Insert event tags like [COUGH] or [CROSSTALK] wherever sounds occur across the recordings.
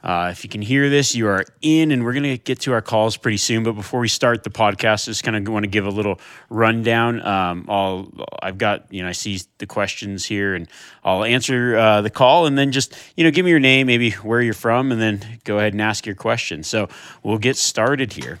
Uh, if you can hear this, you are in, and we're going to get to our calls pretty soon. But before we start the podcast, just kind of want to give a little rundown. Um, I'll, I've got, you know, I see the questions here, and I'll answer uh, the call, and then just, you know, give me your name, maybe where you're from, and then go ahead and ask your question. So we'll get started here.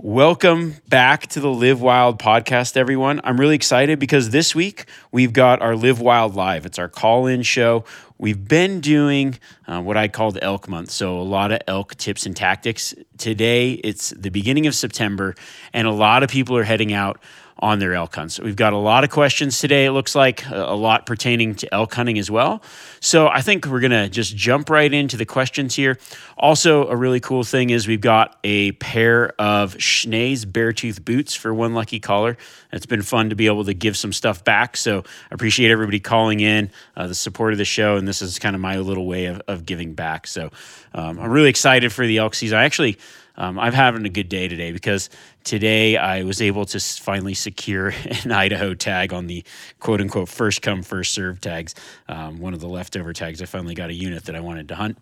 Welcome back to the Live Wild podcast, everyone. I'm really excited because this week we've got our Live Wild Live. It's our call in show. We've been doing uh, what I called Elk Month, so a lot of elk tips and tactics. Today, it's the beginning of September, and a lot of people are heading out on their elk hunts. We've got a lot of questions today. It looks like a lot pertaining to elk hunting as well. So I think we're going to just jump right into the questions here. Also, a really cool thing is we've got a pair of Schnee's Beartooth boots for one lucky caller. It's been fun to be able to give some stuff back. So I appreciate everybody calling in, uh, the support of the show, and this is kind of my little way of, of giving back. So um, I'm really excited for the elk season. I actually um, I'm having a good day today because today I was able to finally secure [LAUGHS] an Idaho tag on the quote unquote first come, first serve tags. Um, one of the leftover tags. I finally got a unit that I wanted to hunt.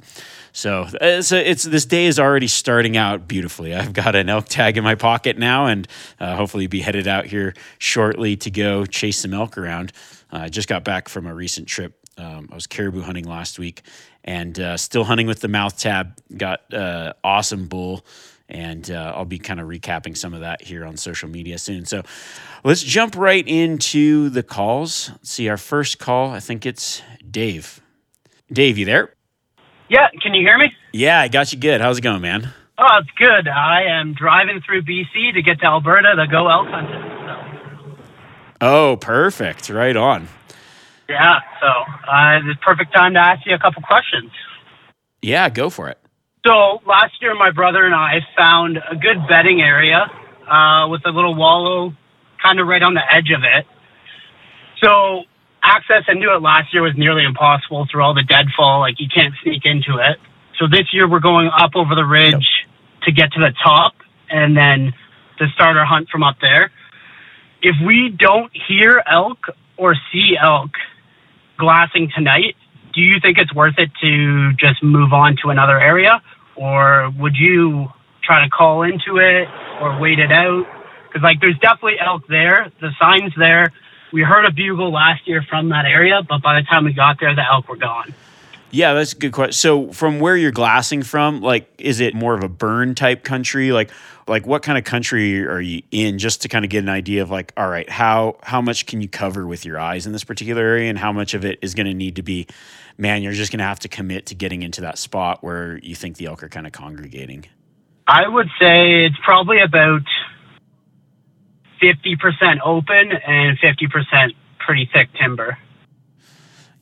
So it's, a, it's this day is already starting out beautifully. I've got an elk tag in my pocket now and uh, hopefully be headed out here shortly to go chase some elk around. Uh, I just got back from a recent trip um, I was caribou hunting last week and uh, still hunting with the mouth tab. Got uh, awesome bull, and uh, I'll be kind of recapping some of that here on social media soon. So let's jump right into the calls. Let's see our first call. I think it's Dave. Dave, you there? Yeah, can you hear me? Yeah, I got you good. How's it going, man? Oh, it's good. I am driving through BC to get to Alberta to go elk hunting. So. Oh, perfect. Right on. Yeah, so uh, it's perfect time to ask you a couple questions. Yeah, go for it. So last year, my brother and I found a good bedding area uh, with a little wallow kind of right on the edge of it. So access into it last year was nearly impossible through all the deadfall. Like you can't sneak into it. So this year we're going up over the ridge yep. to get to the top and then to start our hunt from up there. If we don't hear elk or see elk glassing tonight, do you think it's worth it to just move on to another area? Or would you try to call into it or wait it out? Because, like, there's definitely elk there. The sign's there. We heard a bugle last year from that area, but by the time we got there, the elk were gone. Yeah, that's a good question. So, from where you're glassing from, like, is it more of a burn type country? Like, like what kind of country are you in? Just to kind of get an idea of like, all right, how how much can you cover with your eyes in this particular area, and how much of it is going to need to be, man, you're just going to have to commit to getting into that spot where you think the elk are kind of congregating. I would say it's probably about fifty percent open and fifty percent pretty thick timber.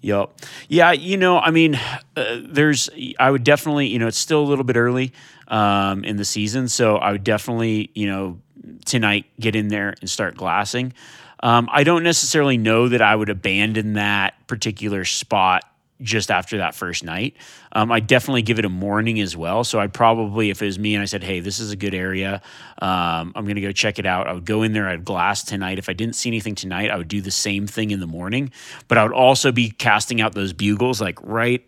Yep. Yeah, you know, I mean, uh, there's, I would definitely, you know, it's still a little bit early um, in the season, so I would definitely, you know, tonight get in there and start glassing. Um, I don't necessarily know that I would abandon that particular spot just after that first night. Um, I definitely give it a morning as well. So I'd probably, if it was me and I said, hey, this is a good area, um, I'm going to go check it out. I would go in there, I'd glass tonight. If I didn't see anything tonight, I would do the same thing in the morning. But I would also be casting out those bugles like right.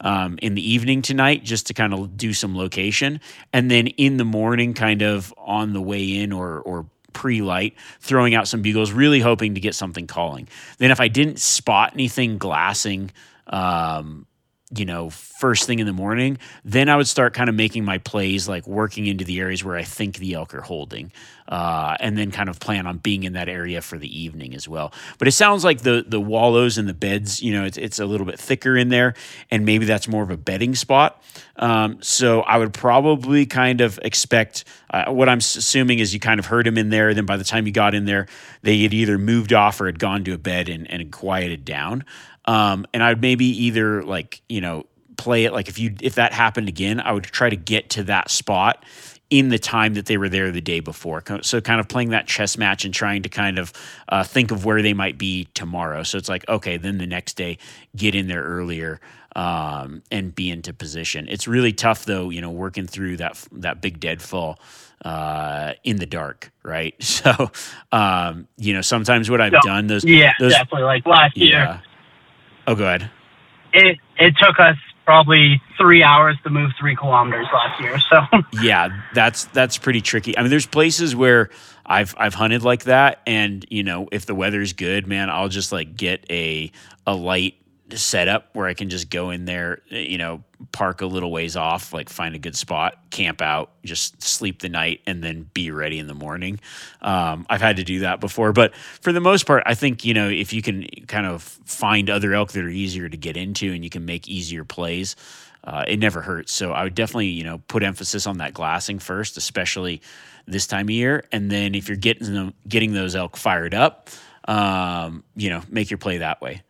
Um, in the evening tonight, just to kind of do some location, and then in the morning, kind of on the way in or or pre light, throwing out some bugles, really hoping to get something calling. Then, if I didn't spot anything glassing um, you know, first thing in the morning, then I would start kind of making my plays, like working into the areas where I think the elk are holding, uh, and then kind of plan on being in that area for the evening as well. But it sounds like the the wallows and the beds, you know, it's, it's a little bit thicker in there, and maybe that's more of a bedding spot. Um, so I would probably kind of expect uh, what I'm assuming is you kind of heard him in there. Then by the time you got in there, they had either moved off or had gone to a bed and, and quieted down. Um, and I'd maybe either like, you know, play it like if you if that happened again, I would try to get to that spot in the time that they were there the day before. So kind of playing that chess match and trying to kind of uh, think of where they might be tomorrow. So it's like, okay, then the next day, get in there earlier um, and be into position. It's really tough though, you know, working through that that big deadfall uh, in the dark, right? [LAUGHS] So, um, you know, sometimes what I've So, done those, Yeah, those definitely. Like last year, yeah. Oh, go ahead. it it took us probably three hours to move three kilometers last year. So [LAUGHS] yeah, that's that's pretty tricky. I mean, there's places where I've I've hunted like that, and you know, if the weather's good, man, I'll just like get a a light setup where I can just go in there, you know, park a little ways off, like find a good spot, camp out, just sleep the night, and then be ready in the morning. Um, I've had to do that before, but for the most part, I think you know if you can kind of find other elk that are easier to get into and you can make easier plays. Uh, it never hurts. So I would definitely, you know, put emphasis on that glassing first, especially this time of year. And then if you're getting them, getting those elk fired up, um, you know, make your play that way.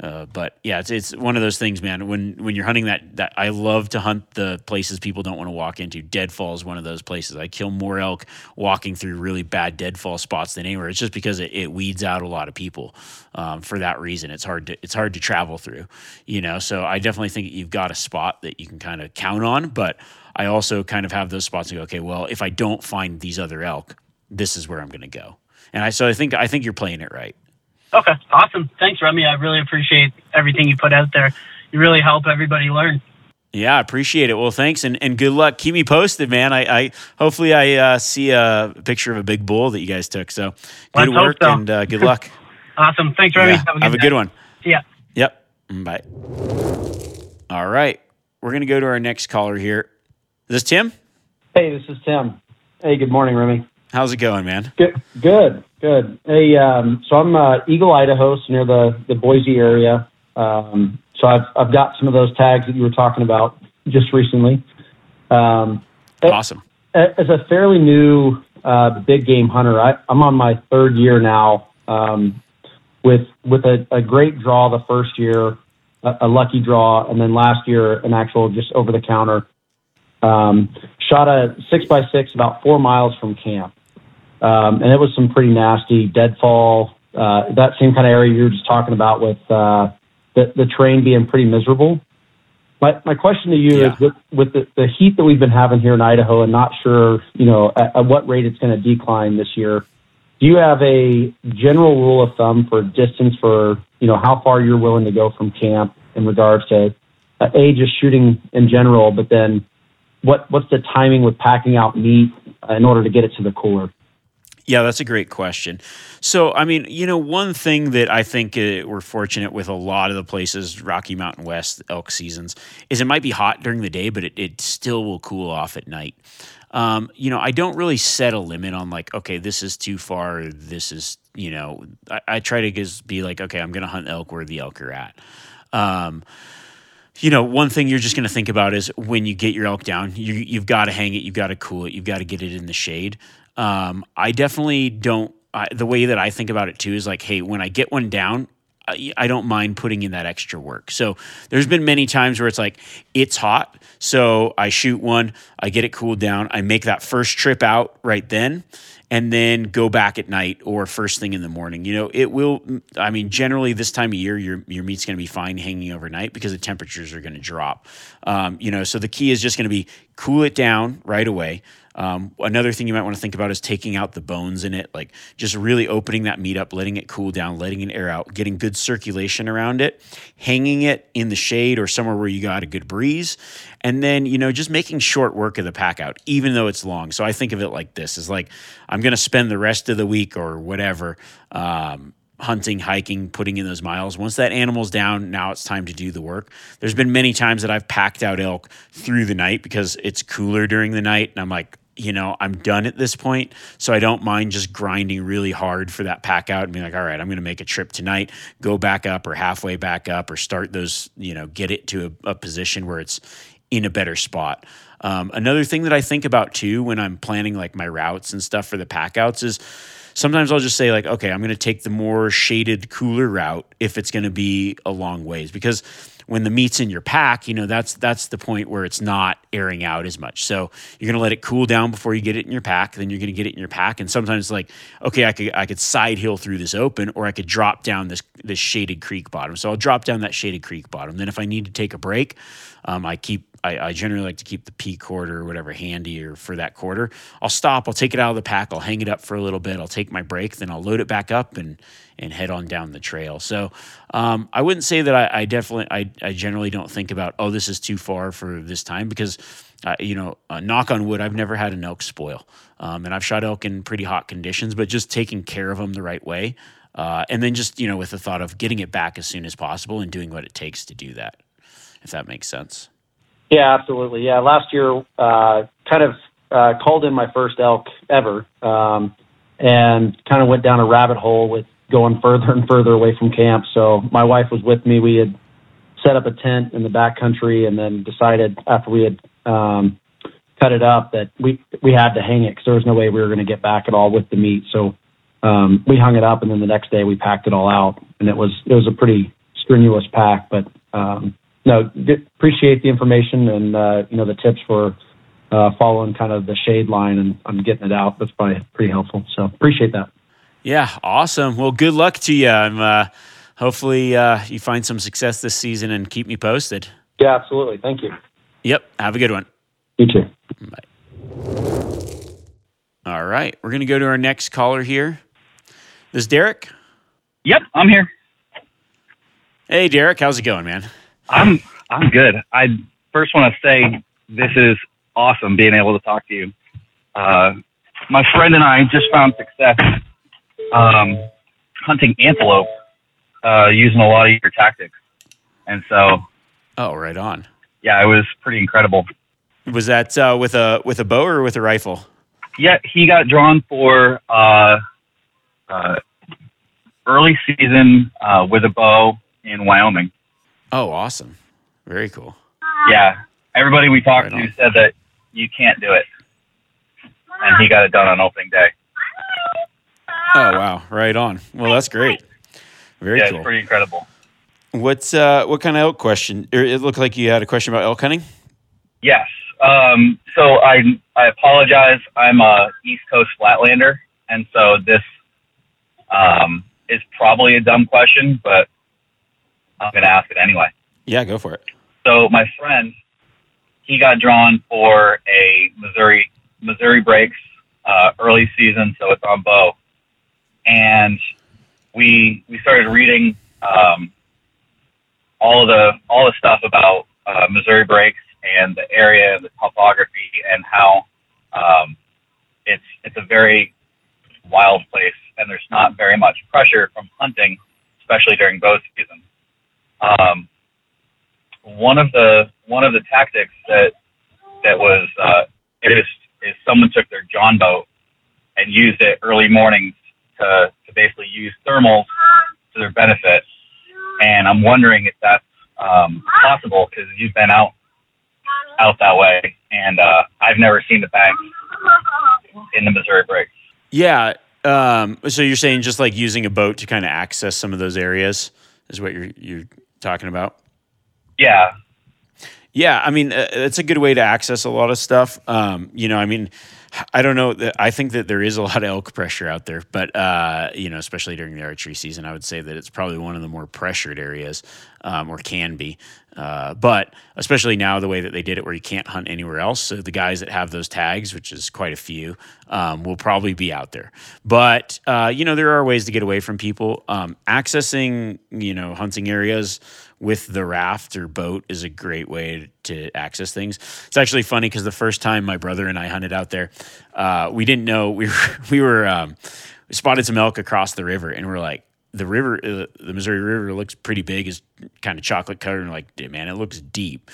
Uh, but yeah, it's it's one of those things, man. When when you're hunting that that I love to hunt the places people don't want to walk into. Deadfall is one of those places. I kill more elk walking through really bad deadfall spots than anywhere. It's just because it, it weeds out a lot of people. Um, for that reason, it's hard to it's hard to travel through. You know, so I definitely think you've got a spot that you can kind of count on. But I also kind of have those spots and go, okay, well, if I don't find these other elk, this is where I'm going to go. And I so I think I think you're playing it right. Okay, awesome. Thanks, Remi. I really appreciate everything you put out there. You really help everybody learn. Yeah, I appreciate it. Well, thanks and, and good luck. Keep me posted, man. I, I hopefully I uh, see a picture of a big bull that you guys took. So good Let's work so. and uh, good luck. [LAUGHS] Awesome. Thanks, Remi. Yeah, have a good day. one. See ya. Yep. Mm, Bye. All right, we're gonna go to our next caller here. Is this Tim? Hey, this is Tim. Hey, good morning, Remi. How's it going, man? Good, good, good. Hey, um, so I'm uh, Eagle, Idaho, so near the the Boise area. Um, so I've I've got some of those tags that you were talking about just recently. Um, Awesome. as a fairly new uh, big game hunter, I, I'm on my third year now. Um, with with a, a great draw the first year, a, a lucky draw, and then last year an actual just over the counter. Um, shot a six by six about four miles from camp, um, and it was some pretty nasty deadfall. Uh, that same kind of area you were just talking about with uh, the the terrain being pretty miserable. My my question to you Yeah. is with, with the, the heat that we've been having here in Idaho, and not sure you know at, at what rate it's going to decline this year. Do you have a general rule of thumb for distance for you know how far you're willing to go from camp in regards to uh, a just shooting in general, but then what what's the timing with packing out meat in order to get it to the cooler? Yeah, that's a great question. So, I mean, you know, one thing that I think uh, we're fortunate with a lot of the places, Rocky Mountain West elk seasons, is it might be hot during the day, but it, it still will cool off at night. Um, you know, I don't really set a limit on like, okay, this is too far. This is, you know, I, I try to just be like, okay, I'm going to hunt elk where the elk are at. Um, you know, one thing you're just going to think about is when you get your elk down, you, you've got to hang it, you've got to cool it, you've got to get it in the shade. Um, I definitely don't. I, the way that I think about it too is like, hey, when I get one down, I, I don't mind putting in that extra work. So there's been many times where it's like it's hot, so I shoot one, I get it cooled down, I make that first trip out right then, and then go back at night or first thing in the morning. You know, it will. I mean, generally this time of year, your your meat's going to be fine hanging overnight because the temperatures are going to drop. Um, you know, so the key is just going to be cool it down right away. Um, another thing you might want to think about is taking out the bones in it, like just really opening that meat up, letting it cool down, letting it air out, getting good circulation around it, hanging it in the shade or somewhere where you got a good breeze, and then you know just making short work of the pack out, even though it's long. So I think of it like this: is like I'm going to spend the rest of the week or whatever. Um, hunting, hiking, putting in those miles. Once that animal's down, now it's time to do the work. There's been many times that I've packed out elk through the night because it's cooler during the night. And I'm like, you know, I'm done at this point. So I don't mind just grinding really hard for that pack out and being like, all right, I'm going to make a trip tonight, go back up or halfway back up or start those, you know, get it to a, a position where it's in a better spot. Um, another thing that I think about too when I'm planning like my routes and stuff for the pack outs is sometimes I'll just say like, okay, I'm going to take the more shaded, cooler route if it's going to be a long ways because when the meat's in your pack, you know, that's that's the point where it's not airing out as much. So you're gonna let it cool down before you get it in your pack. Then you're gonna get it in your pack. And sometimes like, okay, I could I could side hill through this open, or I could drop down this this shaded creek bottom. So I'll drop down that shaded creek bottom. Then if I need to take a break, um, I keep I, I, generally like to keep the P quarter or whatever handy or for that quarter. I'll stop, I'll take it out of the pack, I'll hang it up for a little bit, I'll take my break, then I'll load it back up and and head on down the trail. So um, I wouldn't say that I, I definitely I, I generally don't think about oh this is too far for this time because uh, you know uh, knock on wood I've never had an elk spoil um, and I've shot elk in pretty hot conditions, but just taking care of them the right way. Uh, and then just you know with the thought of getting it back as soon as possible and doing what it takes to do that if that makes sense yeah, absolutely. Yeah, last year, uh, kind of uh, called in my first elk ever, um, and kind of went down a rabbit hole with going further and further away from camp. So my wife was with me. We had set up a tent in the back country, and then decided after we had um, cut it up that we we had to hang it because there was no way we were going to get back at all with the meat. So um, we hung it up, and then the next day we packed it all out, and it was it was a pretty strenuous pack, but um, no, appreciate the information and uh, you know the tips for uh, following kind of the shade line and I'm getting it out. That's probably pretty helpful. So appreciate that. Yeah, awesome. Well, good luck to you. I'm uh, hopefully uh, you find some success this season and keep me posted. Yeah, absolutely. Thank you. Yep. Have a good one. You too. Bye. All right, we're gonna go to our next caller here. This is Derek. Yep, I'm here. Hey, Derek. How's it going, man? I'm I'm good. I first want to say this is awesome being able to talk to you. Uh, my friend and I just found success um, hunting antelope uh, using a lot of your tactics, and so oh, right on. Yeah, it was pretty incredible. Was that uh, with a with a bow or with a rifle? Yeah, he got drawn for uh, uh, early season uh, with a bow in Wyoming. Oh, awesome. Very cool. Yeah. Everybody we talked right to said that you can't do it. And he got it done on opening day. Oh, wow. Right on. Well, that's great. Very yeah, cool. pretty incredible. What's uh, what kind of elk question? It looked like you had a question about elk hunting. Yes. Um, so I I apologize. I'm a East Coast flatlander, and so this um, is probably a dumb question, but I'm going to ask it anyway. Yeah, go for it. So my friend, he got drawn for a Missouri Missouri Breaks uh, early season, so it's on bow, and we we started reading um, all the all the stuff about uh, Missouri Breaks and the area and the topography and how um, it's it's a very wild place and there's not very much pressure from hunting, especially during bow season. Um, one of the one of the tactics that that was uh, is is someone took their John boat and used it early mornings to to basically use thermals to their benefit. And I'm wondering if that's um, possible because you've been out out that way, and uh, I've never seen the banks in the Missouri breaks. Yeah. Um, so you're saying just like using a boat to kind of access some of those areas is what you're you're talking about? Yeah. Yeah, I mean, uh, it's a good way to access a lot of stuff. Um, you know, I mean, I don't know. I think that there is a lot of elk pressure out there, but uh, you know, especially during the archery season, I would say that it's probably one of the more pressured areas, um, or can be. Uh, but especially now, the way that they did it, where you can't hunt anywhere else, so the guys that have those tags, which is quite a few, um, will probably be out there. But uh, you know, there are ways to get away from people. Um, accessing, you know, hunting areas with the raft or boat is a great way to access things. It's actually funny because the first time my brother and I hunted out there, uh, we didn't know we were [LAUGHS] we were um, we spotted some elk across the river, and we're like, the river, uh, the Missouri River looks pretty big, is kind of chocolate colored, and like, man, it looks deep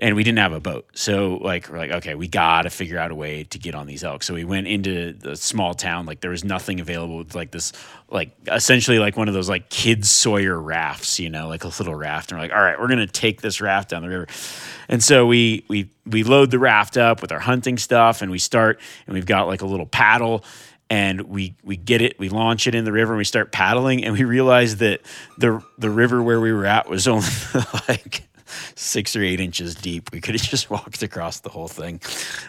and we didn't have a boat. So like we're like, okay, we gotta figure out a way to get on these elk. So we went into the small town, like there was nothing available with like this like essentially like one of those like kids Sevylor rafts, you know, like a little raft. And we're like, all right, we're gonna take this raft down the river. And so we we we load the raft up with our hunting stuff and we start and we've got like a little paddle and we we get it, we launch it in the river, and we start paddling, and we realize that the the river where we were at was only [LAUGHS] like six or eight inches deep. We could have [LAUGHS] just walked across the whole thing.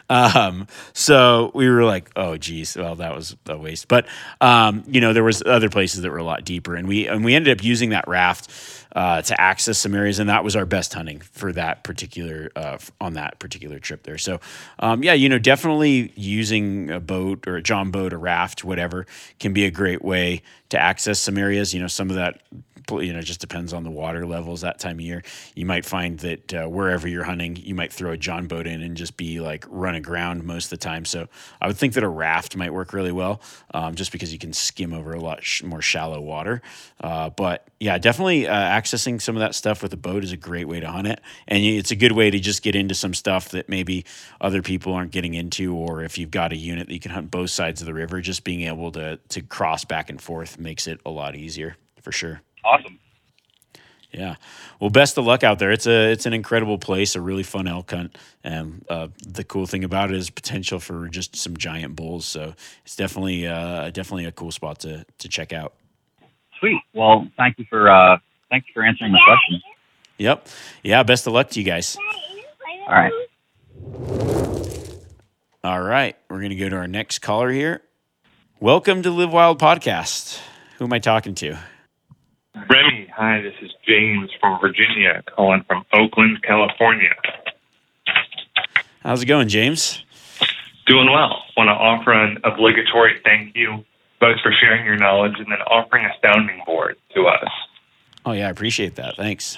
Um, so we were like, oh geez, well that was a waste. But um, you know, there was other places that were a lot deeper, and we and we ended up using that raft uh, to access some areas, and that was our best hunting for that particular uh, on that particular trip there. So um, yeah, you know, definitely using a boat or a john boat, a raft, whatever, can be a great way to access some areas. You know, some of that you know, just depends on the water levels that time of year. You might find that uh, wherever you're hunting, you might throw a john boat in and just be like run aground most of the time. So I would think that a raft might work really well, um, just because you can skim over a lot sh- more shallow water. Uh, but yeah, definitely uh, accessing some of that stuff with a boat is a great way to hunt it, and it's a good way to just get into some stuff that maybe other people aren't getting into, or if you've got a unit that you can hunt both sides of the river, just being able to to cross back and forth makes it a lot easier for sure awesome. Yeah. Well, best of luck out there. It's a it's an incredible place, a really fun elk hunt, and uh, the cool thing about it is potential for just some giant bulls. So it's definitely uh, definitely a cool spot to to check out. Sweet. Well, thank you for uh, thank you for answering my question. Yep. Yeah. Best of luck to you guys. All right. All right. We're gonna go to our next caller here. Welcome to Live Wild Podcast. Who am I talking to? Remi, hi, this is James from Virginia, calling from Oakland, California. How's it going, James? Doing well. Want to offer an obligatory thank you, both for sharing your knowledge and then offering a sounding board to us. Oh, yeah, I appreciate that. Thanks.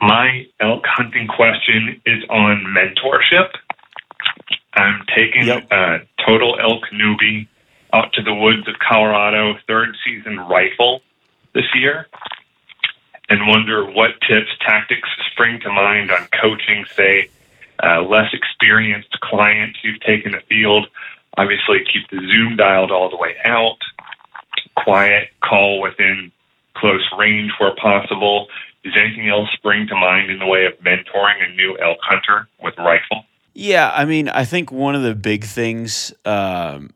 My elk hunting question is on mentorship. I'm taking yep. a total elk newbie out to the woods of Colorado, third season rifle this year and wonder what tips, tactics spring to mind on coaching, say, uh, less experienced clients you've taken the field. Obviously, keep the Zoom dialed all the way out, quiet, call within close range where possible. Does anything else spring to mind in the way of mentoring a new elk hunter with rifle? Yeah, I mean, I think one of the big things um,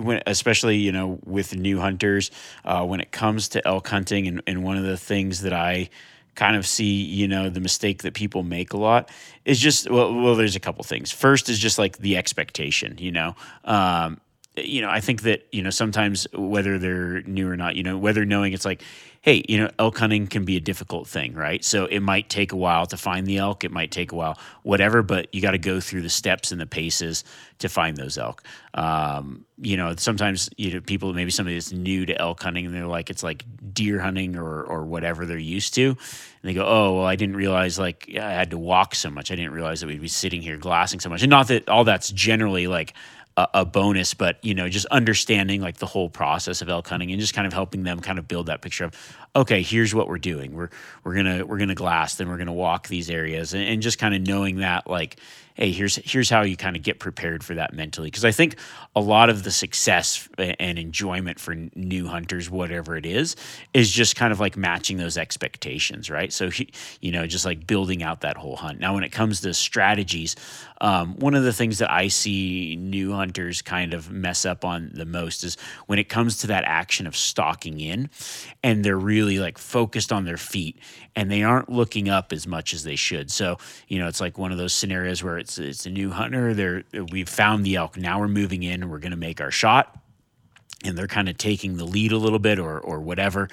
when, especially you know with new hunters uh, when it comes to elk hunting and, and one of the things that i kind of see you know the mistake that people make a lot is just well, well there's a couple things. First is just like the expectation you know? Um, you know i think that you know sometimes whether they're new or not you know whether knowing it's like hey, you know, elk hunting can be a difficult thing, right? So it might take a while to find the elk. It might take a while, whatever, but you got to go through the steps and the paces to find those elk. Um, you know, sometimes, you know, people, maybe somebody that's new to elk hunting and they're like, it's like deer hunting or, or whatever they're used to. And they go, oh, well, I didn't realize like I had to walk so much. I didn't realize that we'd be sitting here glassing so much. And not that all that's generally like, a, a, bonus, but you know, just understanding like the whole process of elk hunting and just kind of helping them kind of build that picture of, okay, here's what we're doing. We're we're gonna we're gonna glass, then we're gonna walk these areas, and, and just kind of knowing that like hey, here's here's how you kind of get prepared for that mentally. Because I think a lot of the success and enjoyment for new hunters, whatever it is, is just kind of like matching those expectations, right? So you know, just like building out that whole hunt. Now, when it comes to strategies, um, one of the things that I see new hunters kind of mess up on the most is when it comes to that action of stalking in, and they're really like focused on their feet and they aren't looking up as much as they should. So you know, it's like one of those scenarios where it's it's a new hunter. There we've found the elk. Now we're moving in we're going to make our shot and they're kind of taking the lead a little bit or or whatever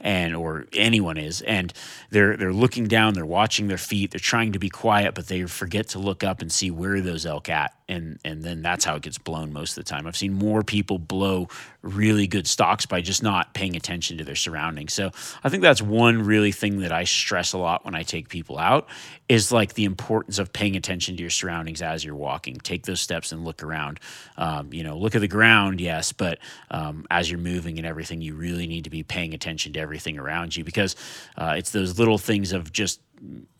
and or anyone is and they're they're looking down they're watching their feet they're trying to be quiet but they forget to look up and see where those elk at and and then that's how it gets blown most of the time. I've seen more people blow really good stocks by just not paying attention to their surroundings. So i think that's one really thing that i stress a lot when i take people out is like the importance of paying attention to your surroundings as you're walking. Take those steps and look around. Um, you know look at the ground yes but um, as you're moving and everything you really need to be paying attention to everything around you because uh, it's those little things of just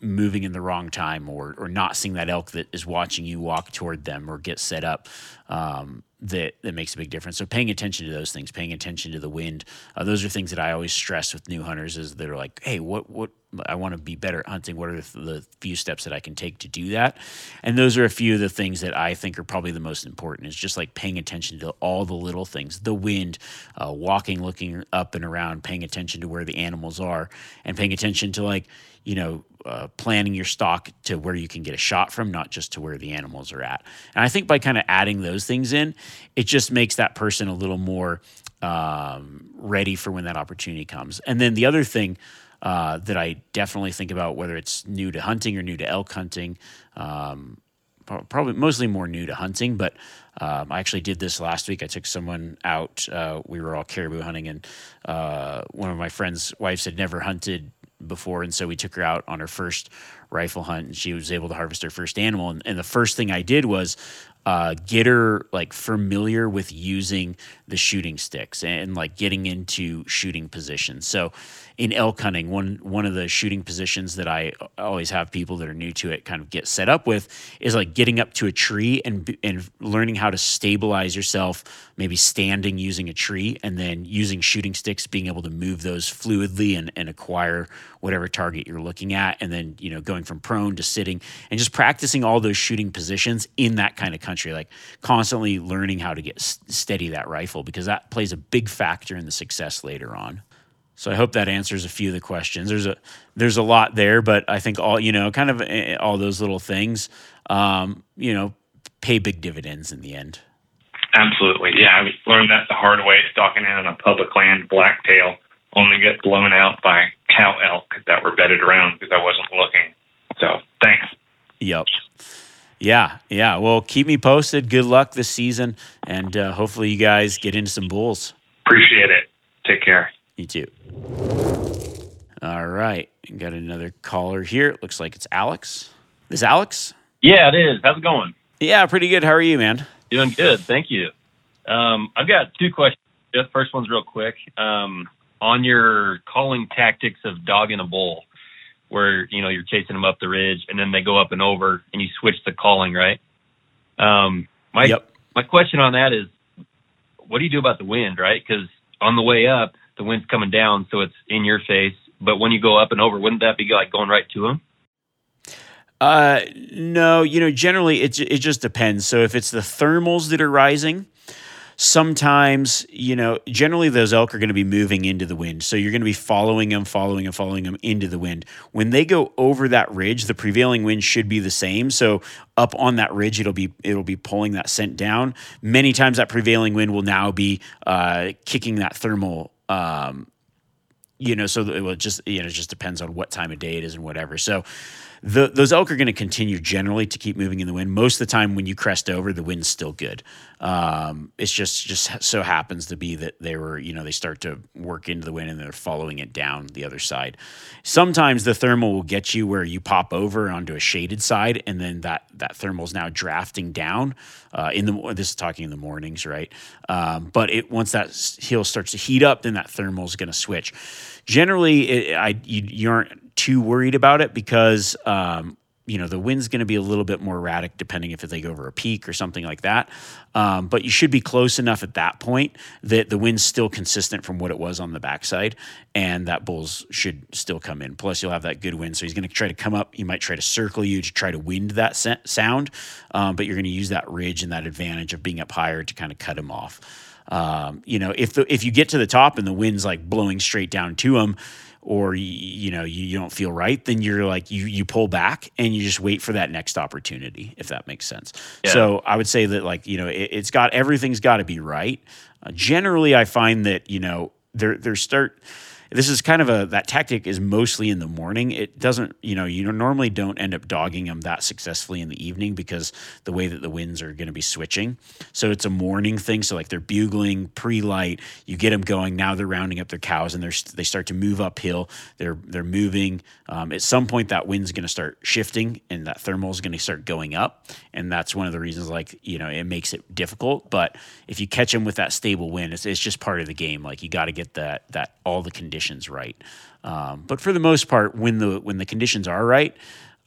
moving in the wrong time or or not seeing that elk that is watching you walk toward them or get set up um, that that makes a big difference. So paying attention to those things, paying attention to the wind, uh, those are things that I always stress with new hunters. Is they're like, hey, what what I want to be better at hunting. What are the, few steps that I can take to do that? And those are a few of the things that I think are probably the most important. Is just like paying attention to all the little things, the wind, uh, walking, looking up and around, paying attention to where the animals are, and paying attention to like you know uh, planning your stock to where you can get a shot from, not just to where the animals are at. And I think by kind of adding those things in, it just makes that person a little more um, ready for when that opportunity comes. And then the other thing uh, that I definitely think about, whether it's new to hunting or new to elk hunting. Um, probably mostly more new to hunting, but um, I actually did this last week. I took someone out. Uh, we were all caribou hunting, and uh, one of my friend's wives had never hunted before, and so we took her out on her first rifle hunt, and she was able to harvest her first animal. And, and the first thing I did was uh, get her like familiar with using the shooting sticks and, like getting into shooting positions. So in elk hunting, one one of the shooting positions that I always have people that are new to it kind of get set up with is like getting up to a tree and and learning how to stabilize yourself, maybe standing using a tree, and then using shooting sticks, being able to move those fluidly and, and acquire whatever target you're looking at, and then you know going from prone to sitting and just practicing all those shooting positions in that kind of country, like constantly learning how to get steady that rifle because that plays a big factor in the success later on. So I hope that answers a few of the questions. There's a there's a lot there, but I think all you know, kind of eh, eh, all those little things, um, you know, pay big dividends in the end. Absolutely, yeah. I learned that the hard way. Stalking in on a public land blacktail only get blown out by cow elk that were bedded around because I wasn't looking. So thanks. Yep. Yeah, yeah. Well, keep me posted. Good luck this season, and uh, hopefully you guys get into some bulls. Appreciate it. Take care. You too. All right. Got another caller here. looks like it's Alex. Is Alex? Yeah, it is. How's it going? Yeah, pretty good. How are you, man? Doing good. Thank you. Um, I've got two questions. The first one's real quick. Um, on your calling tactics of dogging a bull, where you know you're chasing them up the ridge and then they go up and over, and you switch the calling, right? Um, my yep. my question on that is, what do you do about the wind, right? Because on the way up, the wind's coming down, so it's in your face. But when you go up and over, wouldn't that be like going right to them? Uh, no. You know, generally it it just depends. So if it's the thermals that are rising, sometimes you know generally those elk are going to be moving into the wind. So you're going to be following them following and following them into the wind. When they go over that ridge the prevailing wind should be the same. So up on that ridge it'll be it'll be pulling that scent down. Many times that prevailing wind will now be uh, kicking that thermal um, you know, so it will just you know it just depends on what time of day it is and whatever. So the, those elk are going to continue generally to keep moving in the wind. Most of the time, when you crest over, the wind's still good. Um, it's just just so happens to be that they were you know they start to work into the wind and they're following it down the other side. Sometimes the thermal will get you where you pop over onto a shaded side, and then that that thermal is now drafting down. Uh, in the this is talking in the mornings, right? Um, but it once that hill starts to heat up, then that thermal is going to switch. Generally, it, I you, you aren't too worried about it because um, you know the wind's going to be a little bit more erratic depending if they go over a peak or something like that. Um, but you should be close enough at that point that the wind's still consistent from what it was on the backside, and that bulls should still come in. Plus, you'll have that good wind, so he's going to try to come up. He might try to circle you to try to wind that sound, um, but you're going to use that ridge and that advantage of being up higher to kind of cut him off. Um, you know, if the if you get to the top and the wind's like blowing straight down to them, or you, you know you, you don't feel right, then you're like you you pull back and you just wait for that next opportunity, if that makes sense. Yeah. So I would say that like you know it, it's got everything's got to be right. Uh, generally, I find that you know there there start this is kind of a that tactic is mostly in the morning. It doesn't, you know, you normally don't end up dogging them that successfully in the evening because the way that the winds are going to be switching. So it's a morning thing. So like they're bugling pre-light, you get them going. Now they're rounding up their cows and they're they start to move uphill. They're they're moving. Um, at some point, that wind's going to start shifting and that thermal is going to start going up, and that's one of the reasons. Like you know, it makes it difficult. But if you catch them with that stable wind, it's, it's just part of the game. Like you got to get that that all the conditions right. Um, but for the most part, when the when the conditions are right,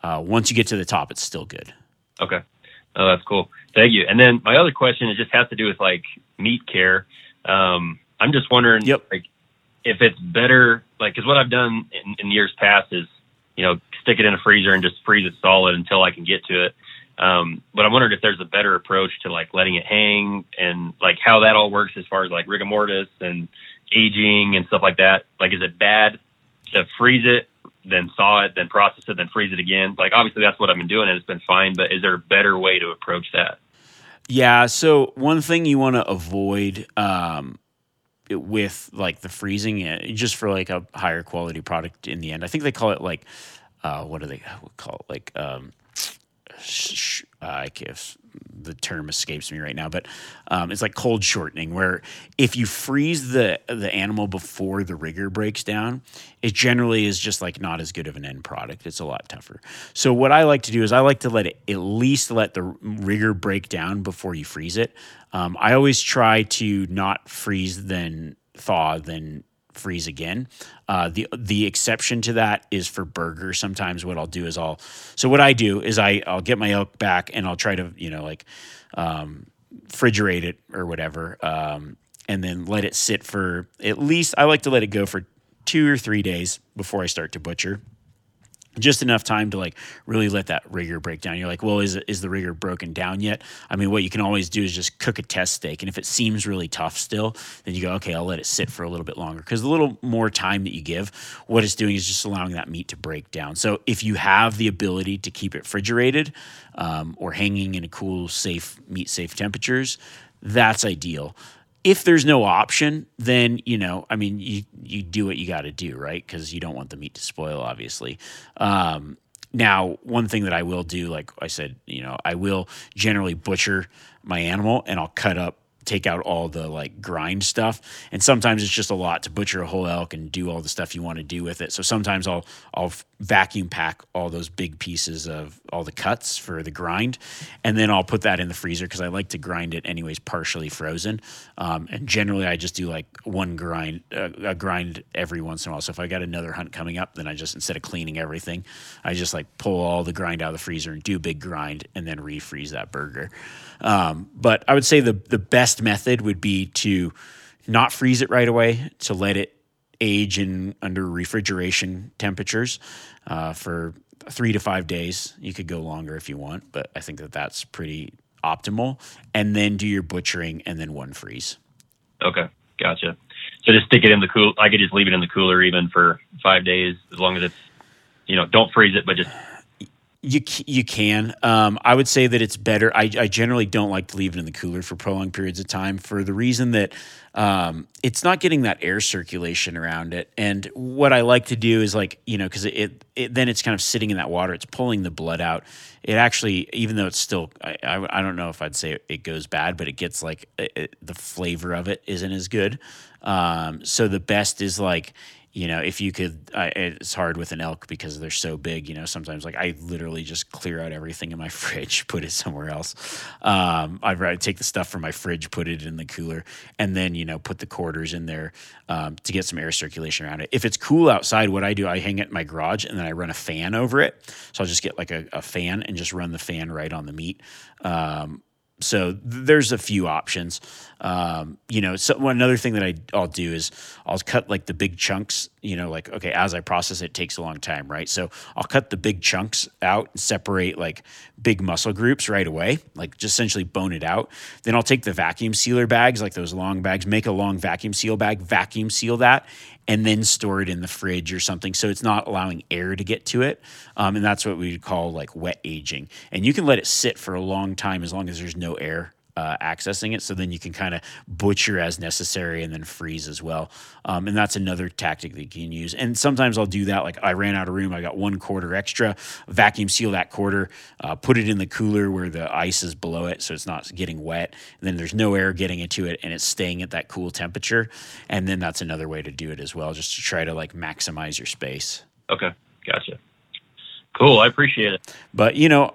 uh, once you get to the top, it's still good. Okay. Oh, that's cool. Thank you. And then my other question, it just has to do with like meat care. Um, I'm just wondering, Yep. like, if it's better, like, because what I've done in, in years past is, you know, stick it in a freezer and just freeze it solid until I can get to it. Um, but I'm wondering if there's a better approach to like letting it hang and like how that all works as far as like rigor mortis and aging and stuff like that. Like, is it bad to freeze it, then thaw it, then process it, then freeze it again? Like, obviously that's what I've been doing and it's been fine. But is there a better way to approach that? Yeah. So one thing you want to avoid um, with like the freezing, just for like a higher quality product in the end, I think they call it like uh, what do they call it? Like um, sh- uh, the term escapes me right now, but um, it's like cold shortening, where if you freeze the the animal before the rigor breaks down, it generally is just like not as good of an end product. It's a lot tougher. So what I like to do is I like to let it at least let the rigor break down before you freeze it. Um, I always try to not freeze then thaw then freeze again. Uh, the the exception to that is for burger. Sometimes what I'll do is I'll so what I do is I I'll get my elk back and I'll try to you know like um, refrigerate it or whatever, um, and then let it sit for at least I like to let it go for two or three days before I start to butcher just enough time to like really let that rigor break down. You're like, well, is is the rigor broken down yet? I mean, what you can always do is just cook a test steak, and if it seems really tough still, then you go, okay, I'll let it sit for a little bit longer because the little more time that you give, what it's doing is just allowing that meat to break down. So if you have the ability to keep it refrigerated um, or hanging in a cool, safe meat safe temperatures, that's ideal if there's no option, then you know, I mean, you you do what you got to do, right? Because you don't want the meat to spoil, obviously. Um, now, one thing that I will do, like I said, you know, I will generally butcher my animal and I'll cut up, take out all the like grind stuff. And sometimes it's just a lot to butcher a whole elk and do all the stuff you want to do with it. So sometimes I'll I'll vacuum pack all those big pieces of all the cuts for the grind, and then I'll put that in the freezer because I like to grind it anyways, partially frozen. Um, and generally, I just do like one grind, uh, a grind every once in a while. So if I got another hunt coming up, then I just instead of cleaning everything, I just like pull all the grind out of the freezer and do big grind, and then refreeze that burger. Um, but I would say the the best method would be to not freeze it right away, to let it age in under refrigeration temperatures uh, for three to five days. You could go longer if you want, but I think that that's pretty optimal. And then do your butchering and then one freeze. Okay, gotcha. So just stick it in the cool. I could just leave it in the cooler even for five days, as long as it's, you know, don't freeze it, but just You you can. Um, I would say that it's better. I, I generally don't like to leave it in the cooler for prolonged periods of time for the reason that um, it's not getting that air circulation around it. And what I like to do is like you know because it, it, it then it's kind of sitting in that water. It's pulling the blood out. It actually, even though it's still, I, I, I don't know if I'd say it goes bad, but it gets like it, the flavor of it isn't as good. Um, so the best is like you know, if you could, I, it's hard with an elk because they're so big. You know, sometimes like I literally just clear out everything in my [LAUGHS] fridge, put it somewhere else. Um, I'd rather take the stuff from my fridge, put it in the cooler, and then you know put the quarters in there um, to get some air circulation around it. If it's cool outside, what I do, I hang it in my garage and then I run a fan over it. So I'll just get like a, a fan and just run the fan right on the meat. Um, so th- there's a few options. Um, you know, so one another thing that I, I'll do is I'll cut like the big chunks. You know, like okay, as I process it, it takes a long time, right? So I'll cut the big chunks out and separate like big muscle groups right away, like just essentially bone it out. Then I'll take the vacuum sealer bags, like those long bags, make a long vacuum seal bag, vacuum seal that, and then store it in the fridge or something. So it's not allowing air to get to it. Um, and that's what we would call like wet aging. And you can let it sit for a long time as long as there's no air uh, accessing it. So then you can kind of butcher as necessary and then freeze as well. Um, and that's another tactic that you can use. And sometimes I'll do that. Like I ran out of room, I got one quarter extra, vacuum seal that quarter, uh, put it in the cooler where the ice is below it, so it's not getting wet. And then there's no air getting into it, and it's staying at that cool temperature. And then that's another way to do it as well, just to try to like maximize your space. Okay, gotcha. Cool, I appreciate it. But you know,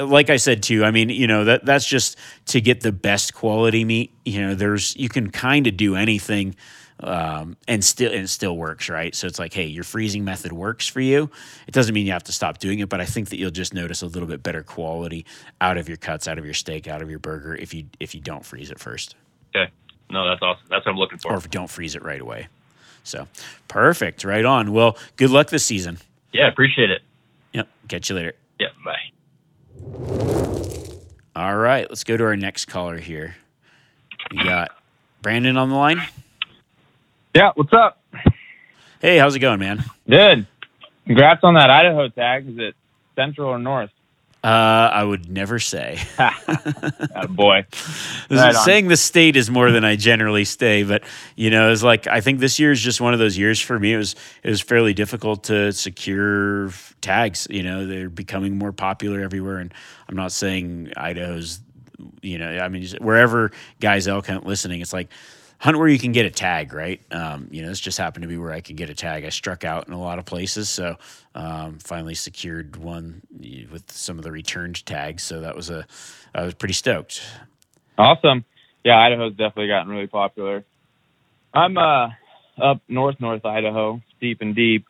like I said too, I mean, you know, that that's just to get the best quality meat. You know, there's you can kind of do anything um, and still and it still works, right? So it's like, hey, your freezing method works for you. It doesn't mean you have to stop doing it, but I think that you'll just notice a little bit better quality out of your cuts, out of your steak, out of your burger if you if you don't freeze it first. Okay. No, that's awesome. That's what I'm looking for. Or if you don't freeze it right away. So perfect. Right on. Well, good luck this season. Yeah, appreciate it. Yep. Catch you later. Yeah, bye. All right, let's go to our next caller here. We got Brandon on the line. Yeah, what's up? Hey, how's it going, man? Good. Congrats on that Idaho tag. Is it central or north? Uh, I would never say. Atta [LAUGHS] boy. Right. Saying the state is more than I generally stay, but you know, it's like I think this year is just one of those years for me. It was it was fairly difficult to secure tags. You know, they're becoming more popular everywhere, and I'm not saying Idaho's. You know, I mean, wherever guys elk hunt listening, it's like hunt where you can get a tag, right? Um, you know, this just happened to be where I could get a tag. I struck out in a lot of places, so um, finally secured one with some of the returned tags. So that was a, I was pretty stoked. Awesome. Yeah, Idaho's definitely gotten really popular. I'm uh, up north, North Idaho, deep and deep,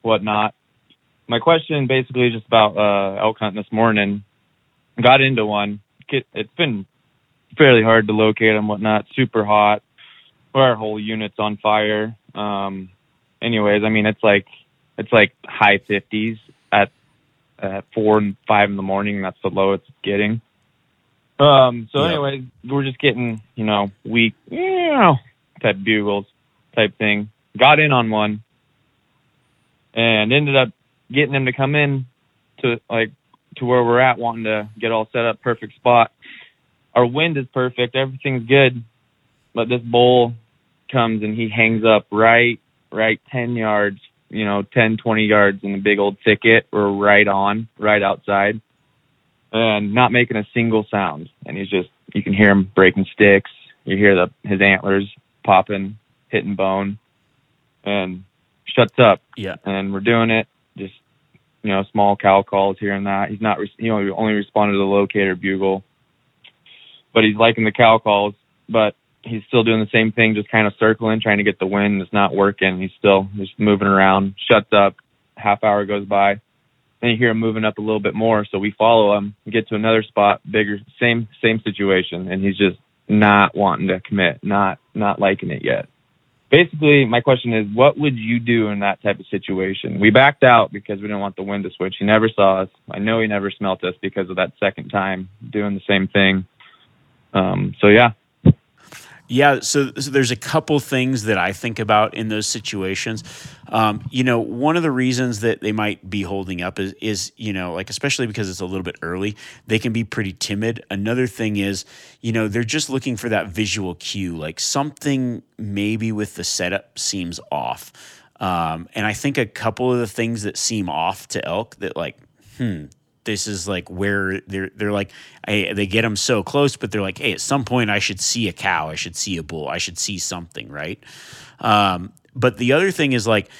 whatnot. My question basically is just about uh, elk hunting this morning. Got into one. It's been fairly hard to locate them, whatnot. Super hot our whole unit's on fire. Um, anyways, I mean, it's like it's like high 50s at at four and five in the morning. That's the low it's getting. Um, so, anyways, we're just getting you know weak, you know, type bugles type thing. Got in on one and ended up getting them to come in to like to where we're at, wanting to get all set up, perfect spot. Our wind is perfect, everything's good, but this bull comes and he hangs up right right 10 yards you know 10 20 yards in the big old thicket or right on right outside and not making a single sound. And he's just you can hear him breaking sticks. You hear the his antlers popping hitting bone and shuts up. Yeah. And we're doing it. Just you know small cow calls here and that. He's not you know he only responded to the locator bugle but he's liking the cow calls. But he's still doing the same thing, just kind of circling, trying to get the wind. It's not working. He's still just moving around. Shuts up. Half hour goes by. Then you hear him moving up a little bit more. So we follow him, get to another spot, bigger, same same situation, and he's just not wanting to commit, not not liking it yet. Basically, my question is, what would you do in that type of situation? We backed out because we didn't want the wind to switch. He never saw us. I know he never smelt us because of that second time doing the same thing. Um, so yeah, yeah, so, so, there's a couple things that I think about in those situations. Um, you know, one of the reasons that they might be holding up is, is, you know, like especially because it's a little bit early, they can be pretty timid. Another thing is, you know, they're just looking for that visual cue, like something maybe with the setup seems off. Um, and I think a couple of the things that seem off to elk that like, hmm, this is like where they're they're like they get them so close, but they're like, hey, at some point I should see a cow, I should see a bull, I should see something, right? Um, but the other thing is like,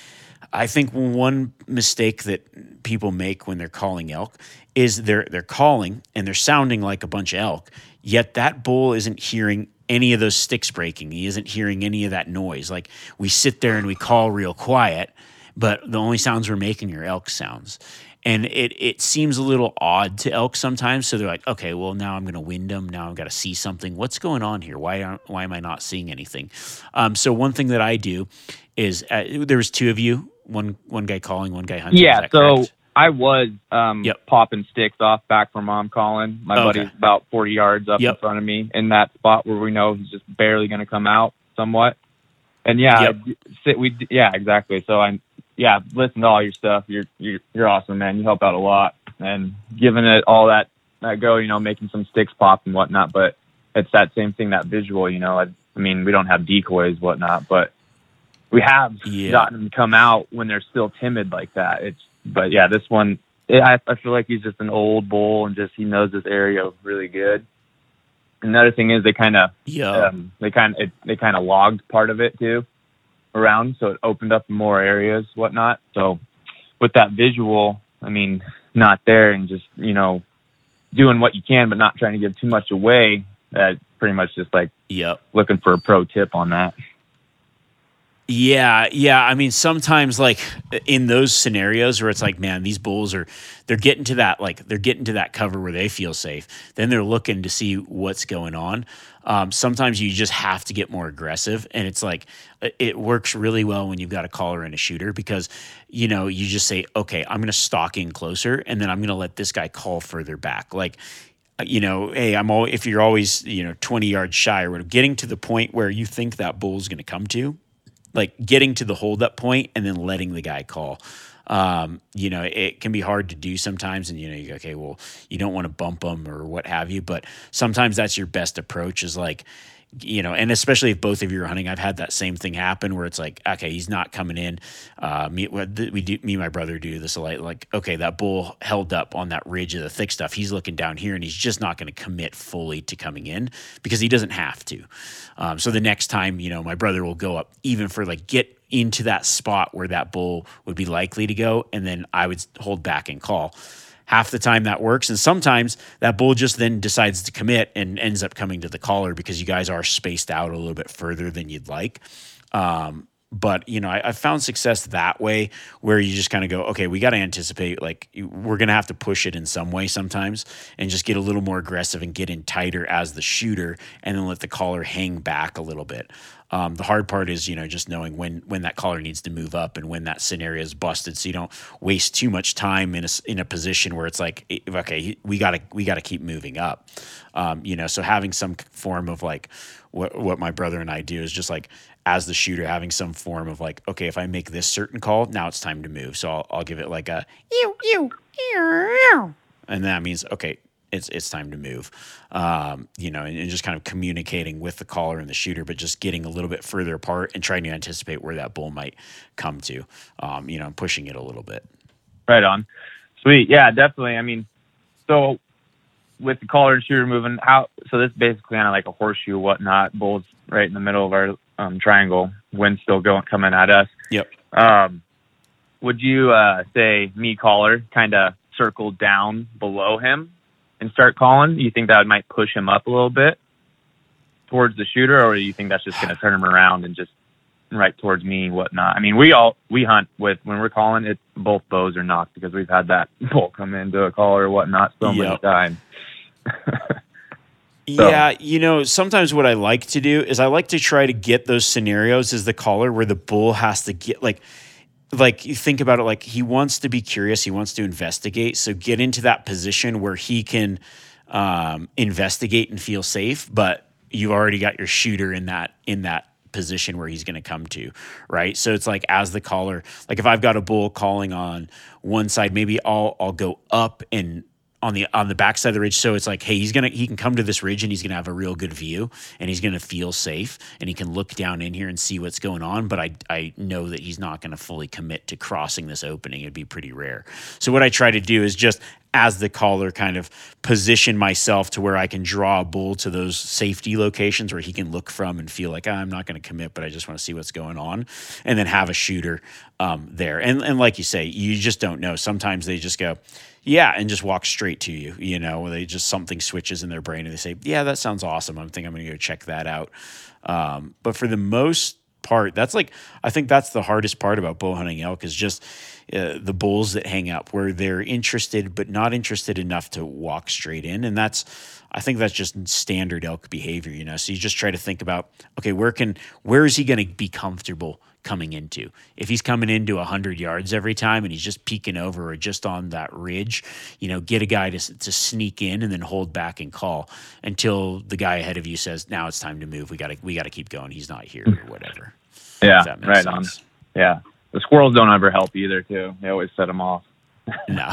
I think one mistake that people make when they're calling elk is they're they're calling and they're sounding like a bunch of elk, yet that bull isn't hearing any of those sticks breaking. He isn't hearing any of that noise. Like we sit there and we call real quiet, but the only sounds we're making are elk sounds and it it seems a little odd to elk sometimes. So they're like, okay, well now I'm going to wind them. Now I've got to see something. What's going on here? Why aren't why am I not seeing anything? Um, so one thing that I do is uh, there was two of you, one one guy calling, one guy hunting. Yeah, so. Correct? I was um, yep. popping sticks off back from mom calling. My okay. buddy's about 40 yards up yep. in front of me in that spot where we know he's just barely going to come out somewhat And yeah, Yep. Sit, we yeah exactly. So I'm yeah, listen to all your stuff. You're you're you're awesome, man. You help out a lot, and giving it all that that go, you know, making some sticks pop and whatnot. But it's that same thing, that visual. You know, I, I mean, we don't have decoys, whatnot, but we have Yeah. gotten them to come out when they're still timid like that. It's but yeah, this one, it, I I feel like he's just an old bull and just he knows this area really good. Another thing is they kind of Yeah. um, they kind of they kind of logged part of it too around, so it opened up more areas, whatnot. So with that visual, I mean, not there and just you know doing what you can, but not trying to give too much away. That pretty much just like Yep. looking for a pro tip on that. Yeah, yeah. I mean, sometimes like in those scenarios where it's like, man, these bulls are they're getting to that like they're getting to that cover where they feel safe. Then they're looking to see what's going on. Um, sometimes you just have to get more aggressive, and it's like it- works really well when you've got a caller and a shooter because you know you just say, okay, I'm going to stalk in closer, and then I'm going to let this guy call further back, like you know, hey, I'm all if you're always you know 20 yards shy or getting to the point where you think that bull's going to come to, like getting to the hold up point and then letting the guy call. Um, you know, it can be hard to do sometimes, and you know, you go, okay, well, you don't want to bump them or what have you, but sometimes that's your best approach is like, you know, and especially if both of you are hunting, I've had that same thing happen where it's like, okay, he's not coming in. Uh, me, we do, me and my brother do this a lot. Like, okay, that bull held up on that ridge of the thick stuff. He's looking down here, and he's just not going to commit fully to coming in because he doesn't have to. Um, so the next time, you know, my brother will go up even for like get into that spot where that bull would be likely to go, and then I would hold back and call half the time that works. And sometimes that bull just then decides to commit and ends up coming to the caller because you guys are spaced out a little bit further than you'd like. Um, but you know I, I found success that way where you just kind of go okay we got to anticipate like we're gonna have to push it in some way sometimes and just get a little more aggressive and get in tighter as the shooter and then let the caller hang back a little bit um, the hard part is, you know, just knowing when when that caller needs to move up and when that scenario is busted, so you don't waste too much time in a in a position where it's like, okay, we gotta we gotta keep moving up, um, you know. So having some form of like what what my brother and I do is just like as the shooter having some form of like, okay, if I make this certain call, now it's time to move. So I'll, I'll give it like a ew ew ew, and that means okay, it's it's time to move. Um, you know, and, and just kind of communicating with the caller and the shooter, but just getting a little bit further apart and trying to anticipate where that bull might come to. Um, you know, pushing it a little bit. Right on. Sweet. Yeah, definitely. I mean, so with the caller and shooter moving, how? So this is basically kind of like a horseshoe, whatnot. Bulls right in the middle of our um, triangle. Wind still going coming at us. Yep. Um, would you uh, say me caller kind of circled down below him and start calling? You think that might push him up a little bit towards the shooter, or do you think that's just going to turn him around and just right towards me, whatnot? I mean, we all we hunt with when we're calling it. Both bows are nocked because we've had that [LAUGHS] bull come into a call or whatnot so many Yep. times. [LAUGHS] Yeah, you know, sometimes what I like to do is I like to try to get those scenarios as the caller where the bull has to get like like you think about it like he wants to be curious, he wants to investigate, so get into that position where he can um, investigate and feel safe, but you've already got your shooter in that in that position where he's going to come to, right? So it's like as the caller, like if I've got a bull calling on one side, maybe I'll I'll go up and on the on the backside of the ridge. So it's like, hey, he's gonna he can come to this ridge and he's gonna have a real good view and he's gonna feel safe and he can look down in here and see what's going on. But I I know that he's not gonna fully commit to crossing this opening. It'd be pretty rare. So what I try to do is just as the caller kind of position myself to where I can draw a bull to those safety locations where he can look from and feel like "Ah, I'm not going to commit, but I just want to see what's going on, and then have a shooter um, there. And and like you say, you just don't know. Sometimes they just go, yeah, and just walk straight to you. You know, they just something switches in their brain and they say, yeah, that sounds awesome. I think I'm going to go check that out. Um, but for the most part, that's like I think that's the hardest part about bow hunting elk is just uh, the bulls that hang up where they're interested but not interested enough to walk straight in, and that's I think that's just standard elk behavior. You know, so you just try to think about okay, where can where is he going to be comfortable coming into? If he's coming into 100 yards every time and he's just peeking over or just on that ridge, you know, get a guy to, to sneak in and then hold back and call until the guy ahead of you says, now it's time to move. We got to, we got to keep going. He's not here or whatever. Yeah, if that makes right on. Yeah, the squirrels don't ever help either. Too, they always set them off. No,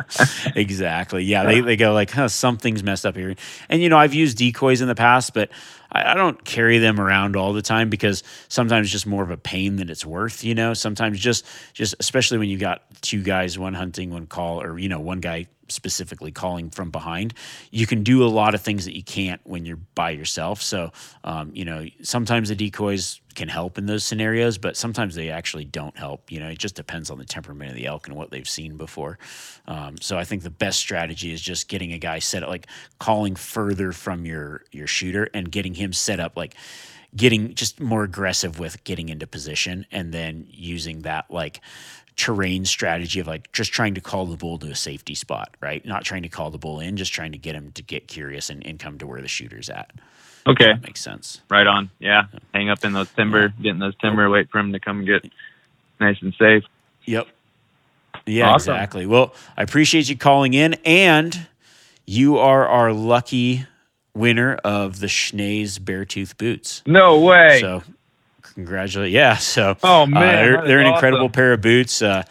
[LAUGHS] exactly. Yeah, they, they go like, huh, something's messed up here. And, you know, I've used decoys in the past, but I, I don't carry them around all the time because sometimes it's just more of a pain than it's worth, you know? Sometimes just, just especially when you got two guys, one hunting, one call, or, you know, one guy specifically calling from behind, you can do a lot of things that you can't when you're by yourself. So, um, you know, sometimes the decoys can help in those scenarios, but sometimes they actually don't help. You know, it just depends on the temperament of the elk and what they've seen before. Um, so I think the best strategy is just getting a guy set up, like calling further from your your shooter and getting him set up, like getting just more aggressive with getting into position, and then using that like terrain strategy of like just trying to call the bull to a safety spot, right? Not trying to call the bull in, just trying to get him to get curious and, and come to where the shooter's at. Okay, That makes sense. right on. Yeah, hang up in those timber, get in those timber, wait for him to come get nice and safe. Yep. Yeah, Awesome. exactly. Well, I appreciate you calling in, and you are our lucky winner of the Schnee's Beartooth boots. No way. So, congratulate. Yeah. So, Oh, uh, man, they're, they're an awesome. incredible pair of boots. Uh,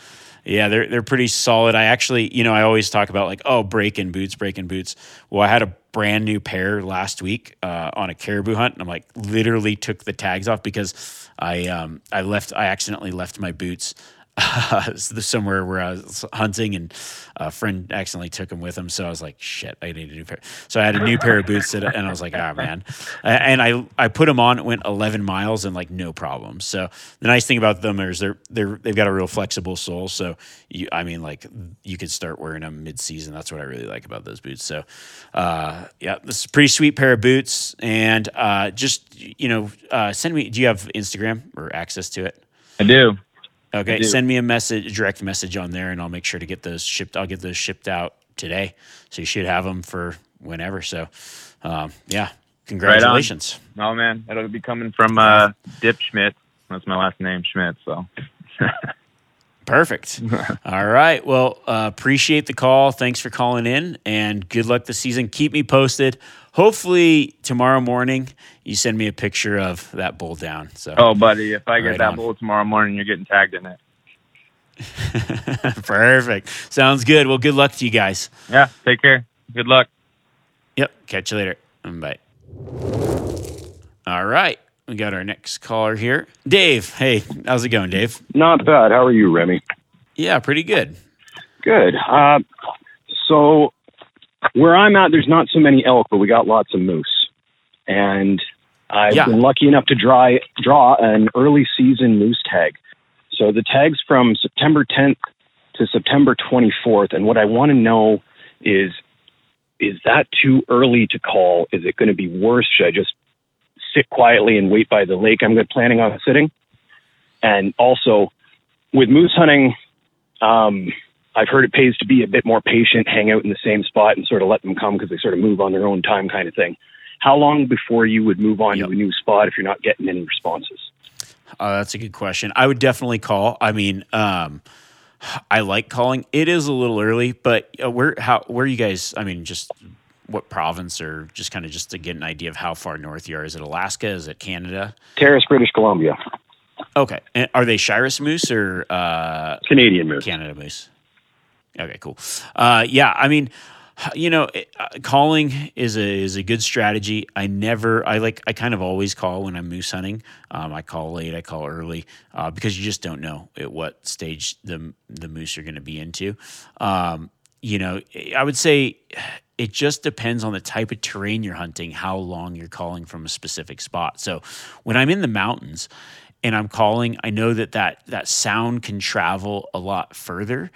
yeah, they're they're pretty solid. I actually, you know, I always talk about like, oh, break-in boots, break-in boots. Well, I had a brand new pair last week uh, on a caribou hunt, and I'm like, literally took the tags off because I um I left I accidentally left my boots [LAUGHS] uh, somewhere where I was hunting, and a friend accidentally took them with him. So I was like, shit, I need a new pair. So I had a new pair of boots, that, and I was like, ah, man. And I I put them on. Went 11 miles and like no problem. So the nice thing about them is they're they're they've got a real flexible sole. So you, I mean, like you could start wearing them mid season. That's what I really like about those boots. So uh, yeah, this is a pretty sweet pair of boots. And uh, just you know, uh, send me. Do you have Instagram or access to it? I do. Okay, send me a message, a direct message on there, and I'll make sure to get those shipped. I'll get those shipped out today, so you should have them for whenever. So, um, yeah, congratulations. Oh man, it'll be coming from uh, Dip Schmidt. That's my last name, Schmidt. So [LAUGHS] Perfect. All right. Well, uh, appreciate the call. Thanks for calling in, and good luck this season. Keep me posted. Hopefully tomorrow morning you send me a picture of that bull down. So oh, buddy, if I get Right that on. bull tomorrow morning, you're getting tagged in it. [LAUGHS] perfect. Sounds good. Well, good luck to you guys. Yeah. Take care. Good luck. Yep. Catch you later. Bye. All right. We got our next caller here. Dave. Hey, how's it going, Dave? Not bad. How are you, Remi? Yeah, pretty good. Good. Uh, so, where I'm at, there's not so many elk, but we got lots of moose. And I've Yeah. been lucky enough to draw, draw an early season moose tag. So, the tag's from September 10th to September 24th. And what I want to know is is that too early to call? Is it going to be worse? Should I just sit quietly and wait by the lake I'm planning on sitting? And also, with moose hunting, um, I've heard it pays to be a bit more patient, hang out in the same spot, and sort of let them come because they sort of move on their own time, kind of thing. How long before you would move on Yep. to a new spot if you're not getting any responses? Uh, that's a good question. I would definitely call. I mean, um, I like calling. It is a little early, but uh, where how where are you guys? I mean, just what province, or just kind of just to get an idea of how far north you are. Is it Alaska? Is it Canada? Terrace, British Columbia, Okay, and are they Shiras moose or uh, Canadian moose. Canada moose? Okay, cool. Uh, yeah, I mean, you know, uh, calling is a is a good strategy. I never, I like, I kind of always call when I'm moose hunting. Um, I call late, I call early, uh, because you just don't know at what stage the the moose are going to be into. Um, you know, I would say it just depends on the type of terrain you're hunting, how long you're calling from a specific spot. So when I'm in the mountains and I'm calling, I know that that, that sound can travel a lot further.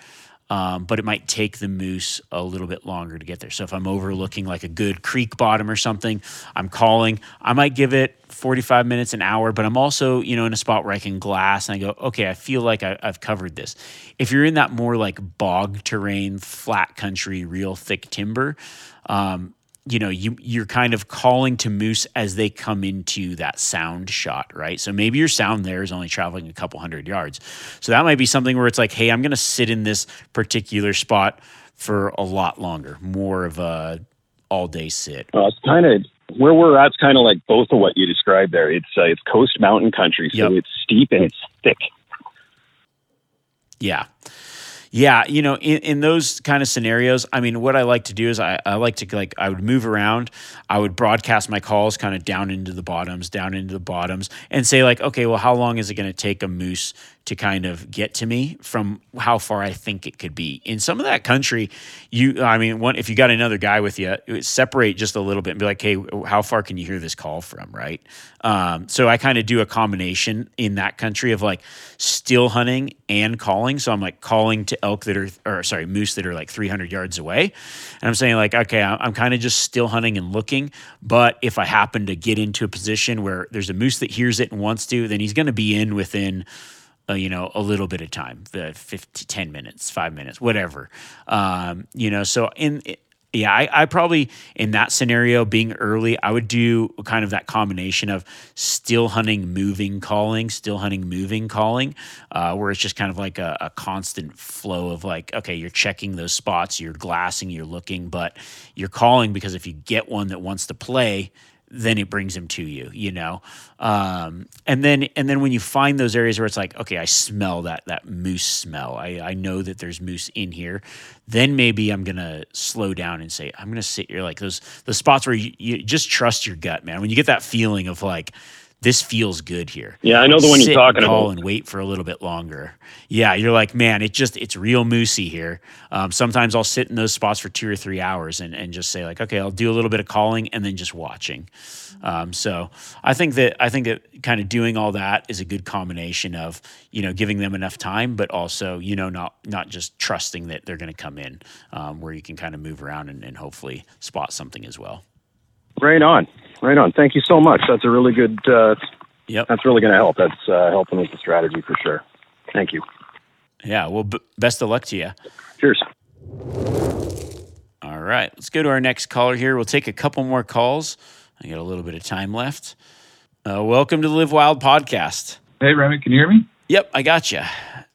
Um, but it might take the moose a little bit longer to get there. So if I'm overlooking like a good creek bottom or something, I'm calling. I might give it 45 minutes, an hour, but I'm also you know in a spot where I can glass and I go, okay, I feel like I, I've covered this. If you're in that more like bog terrain, flat country, real thick timber, um, you know you you're kind of calling to moose as they come into that sound shot right so maybe your sound there is only traveling a couple hundred yards so that might be something where it's like hey i'm going to sit in this particular spot for a lot longer more of a all day sit Uh, it's kind of Where we're at's kind of like both of what you described there. It's uh, it's coast mountain country, so Yep. it's steep and it's thick. Yeah. Yeah, you know, in, in those kind of scenarios, I mean, what I like to do is I, I like to like I would move around. I would broadcast my calls kind of down into the bottoms, down into the bottoms, and say like, okay, well, how long is it going to take a moose to kind of get to me from how far I think it could be? In some of that country, you, I mean, one if you got another guy with you, separate just a little bit and be like, hey, how far can you hear this call from, right? Um, so I kind of do a combination in that country of like still hunting and calling. So I'm like calling to elk that are, or sorry, moose that are like 300 yards away. And I'm saying like, okay, I'm, I'm kind of just still hunting and looking. But if I happen to get into a position where there's a moose that hears it and wants to, then he's going to be in within, uh, you know, a little bit of time, the 50, 10 minutes, five minutes, whatever. Um, you know, so in, yeah, I, I probably in that scenario being early, I would do kind of that combination of still hunting, moving, calling, still hunting, moving, calling, uh, where it's just kind of like a, a constant flow of like, okay, you're checking those spots, you're glassing, you're looking, but you're calling because if you get one that wants to play, then it brings him to you, you know. Um, and then and then when you find those areas where it's like, okay, I smell that that moose smell. I, I know that there's moose in here. Then maybe I'm gonna slow down and say, I'm gonna sit here like those the spots where you, you just trust your gut, man. When you get that feeling of like this feels good here. Yeah, I know the one Sit you're talking and call about. and wait for a little bit longer. Yeah, you're like, man, it just it's real moosey here. Um, sometimes I'll sit in those spots for two or three hours and, and just say like, okay, I'll do a little bit of calling and then just watching. Um, so I think that I think that kind of doing all that is a good combination of you know giving them enough time, but also you know not not just trusting that they're going to come in, um, where you can kind of move around and, and hopefully spot something as well. Right on, right on. Thank you so much. That's a really good. Uh, Yep. that's really going to help. That's uh, helping with the strategy for sure. Thank you. Yeah. Well, b- best of luck to you. Cheers. All right, let's go to our next caller here. We'll take a couple more calls. I got a little bit of time left. Uh, welcome to the Live Wild podcast. Hey, Remi, can you hear me? Yep, I got you.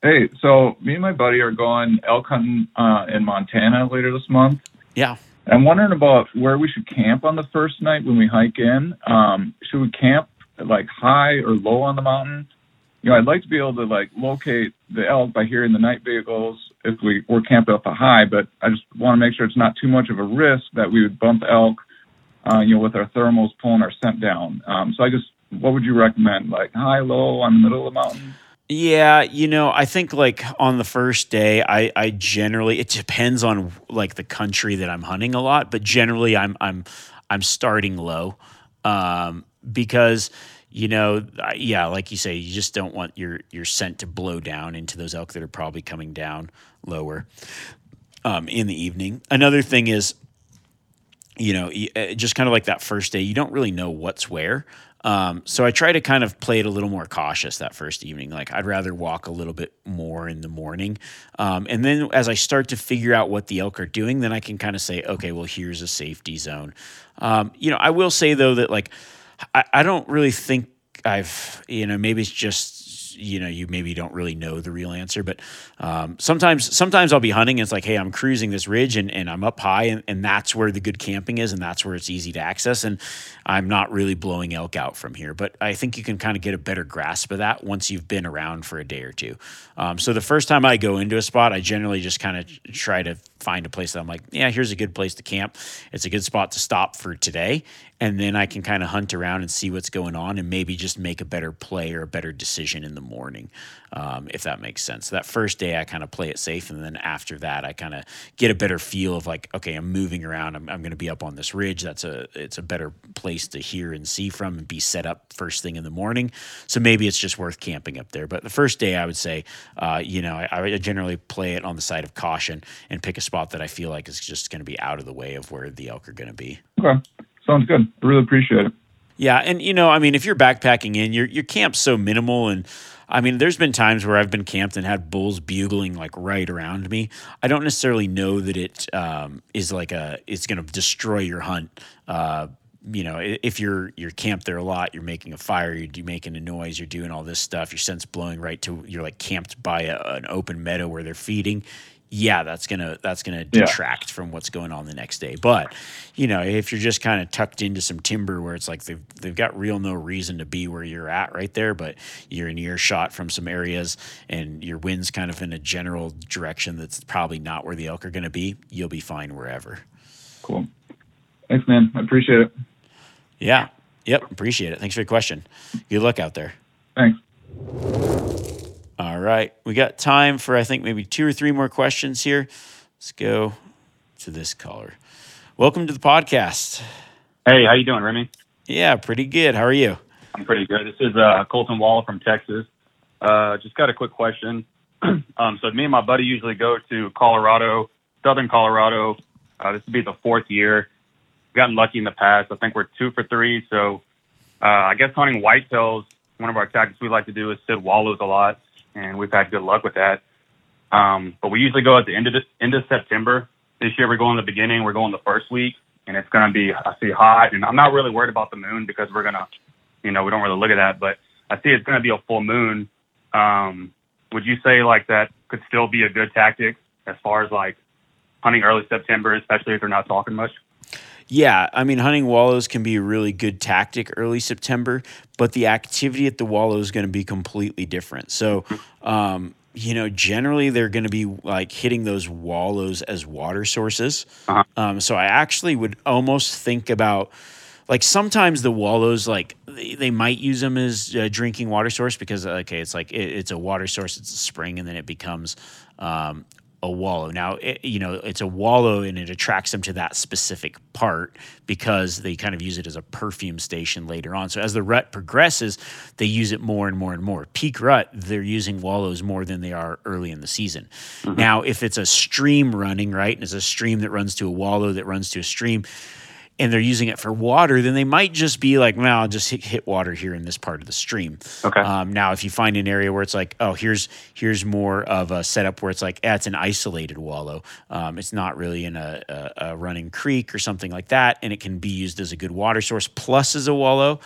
Hey, so me and my buddy are going elk hunting uh, in Montana later this month. Yeah. I'm wondering about where we should camp on the first night when we hike in. Um, should we camp like high or low on the mountain? You know, I'd like to be able to like locate the elk by hearing the night bugles if we were camped up a high, but I just want to make sure it's not too much of a risk that we would bump elk, uh, you know, with our thermals pulling our scent down. Um, so I just, what would you recommend? Like high, low, on the middle of the mountain? Yeah, you know, I think like on the first day, I, I generally it depends on like the country that I'm hunting a lot, but generally I'm I'm I'm starting low, um, because you know, yeah, like you say, you just don't want your your scent to blow down into those elk that are probably coming down lower um, in the evening. Another thing is, you know, uh, just kind of like that first day, you don't really know what's where. Um, so I try to kind of play it a little more cautious that first evening. Like I'd rather walk a little bit more in the morning. Um, and then as I start to figure out what the elk are doing, then I can kind of say, okay, well, here's a safety zone. Um, you know, I will say though that like, I, I don't really think I've, you know, maybe it's just, you know, you maybe don't really know the real answer, but um, sometimes, sometimes I'll be hunting and it's like, hey, I'm cruising this ridge and, and I'm up high and, and that's where the good camping is and that's where it's easy to access. And I'm not really blowing elk out from here, but I think you can kind of get a better grasp of that once you've been around for a day or two. Um, so the first time I go into a spot, I generally just kind of try to find a place that I'm like, yeah, here's a good place to camp. It's a good spot to stop for today. And then I can kind of hunt around and see what's going on and maybe just make a better play or a better decision in the morning, um, if that makes sense. So that first day, I kind of play it safe. And then after that, I kind of get a better feel of like, okay, I'm moving around. I'm, I'm going to be up on this ridge. That's a, it's a better place to hear and see from and be set up first thing in the morning. So maybe it's just worth camping up there. But the first day, I would say, uh, you know, I, I generally play it on the side of caution and pick a spot that I feel like is just going to be out of the way of where the elk are going to be. Okay. Sounds good. I really appreciate it. Yeah, and you know, I mean, if you're backpacking in, your your camp's so minimal, and I mean, there's been times where I've been camped and had bulls bugling like right around me. I don't necessarily know that it um, is like a it's going to destroy your hunt. Uh, you know, if you're you're camped there a lot, you're making a fire, you're making a noise, you're doing all this stuff, your scent's blowing right to you're like camped by a, an open meadow where they're feeding. Yeah, that's gonna that's gonna Yeah. detract from what's going on the next day. But you know, if you're just kind of tucked into some timber where it's like they've they've got real no reason to be where you're at right there, but you're in earshot from some areas and your wind's kind of in a general direction that's probably not where the elk are gonna be, you'll be fine wherever. Cool. Thanks, man. I appreciate it. Yeah. Yep. Appreciate it. Thanks for your question. Good luck out there. Thanks. All right. We got time for, I think, maybe two or three more questions here. Let's go to this caller. Welcome to the podcast. Hey, how you doing, Remi? Yeah, pretty good. How are you? I'm pretty good. This is uh, Colton Wall from Texas. Uh, just got a quick question. [CLEARS THROAT] um, so me and my buddy usually go to Colorado, Southern Colorado. Uh, this would be the fourth year. We've Gotten lucky in the past. I think we're two for three. So uh, I guess hunting whitetails, one of our tactics we like to do is sit wallows a lot, and we've had good luck with that. Um, but we usually go at the end of the, end of September. This year we're going the beginning. We're going the first week, and it's going to be I see hot, and I'm not really worried about the moon because we're gonna, you know, we don't really look at that. But I see it's going to be a full moon. Um, would you say like that could still be a good tactic as far as like hunting early September, especially if they're not talking much? Yeah, I mean, hunting wallows can be a really good tactic early September, but the activity at the wallow is going to be completely different. So, um, you know, generally they're going to be like hitting those wallows as water sources. Um, so I actually would almost think about like sometimes the wallows like they, they might use them as a drinking water source because okay it's like it, it's a water source it's a spring and then it becomes um, a wallow. Now it, you know it's a wallow and it attracts them to that specific part because they kind of use it as a perfume station later on. So as the rut progresses they use it more and more and more. Peak rut they're using wallows more than they are early in the season. Mm-hmm. Now if it's a stream running right and it's a stream that runs to a wallow that runs to a stream and they're using it for water, then they might just be like, well, I'll just hit, hit water here in this part of the stream. Okay. Um, now, if you find an area where it's like, oh, here's here's more of a setup where it's like, eh, it's an isolated wallow. Um, it's not really in a, a, a running creek or something like that, and it can be used as a good water source plus as a wallow.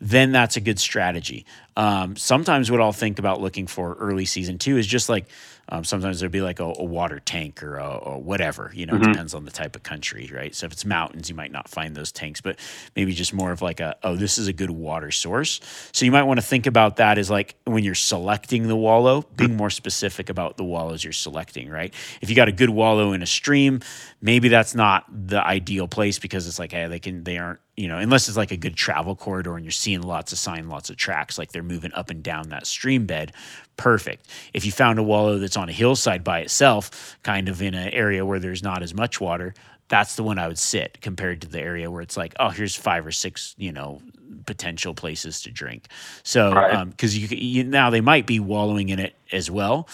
Then that's a good strategy. Um, sometimes what I'll think about looking for early season too is just like um, sometimes there'll be like a, a water tank or, a, or whatever. You know, it Mhm. depends on the type of country, right? So if it's mountains, you might not find those tanks, but maybe just more of like a oh, this is a good water source. So you might want to think about that as like when you're selecting the wallow, being more specific about the wallows you're selecting, right? If you got a good wallow in a stream, maybe that's not the ideal place because it's like hey, they can they aren't you know unless it's like a good travel corridor and you're seeing lots of sign, lots of tracks, like they're moving up and down that stream bed. Perfect. If you found a wallow that's on a hillside by itself, kind of in an area where there's not as much water, that's the one I would sit compared to the area where it's like, oh, here's five or six, you know, potential places to drink. So, Right. Um, because you, you now they might be wallowing in it as well,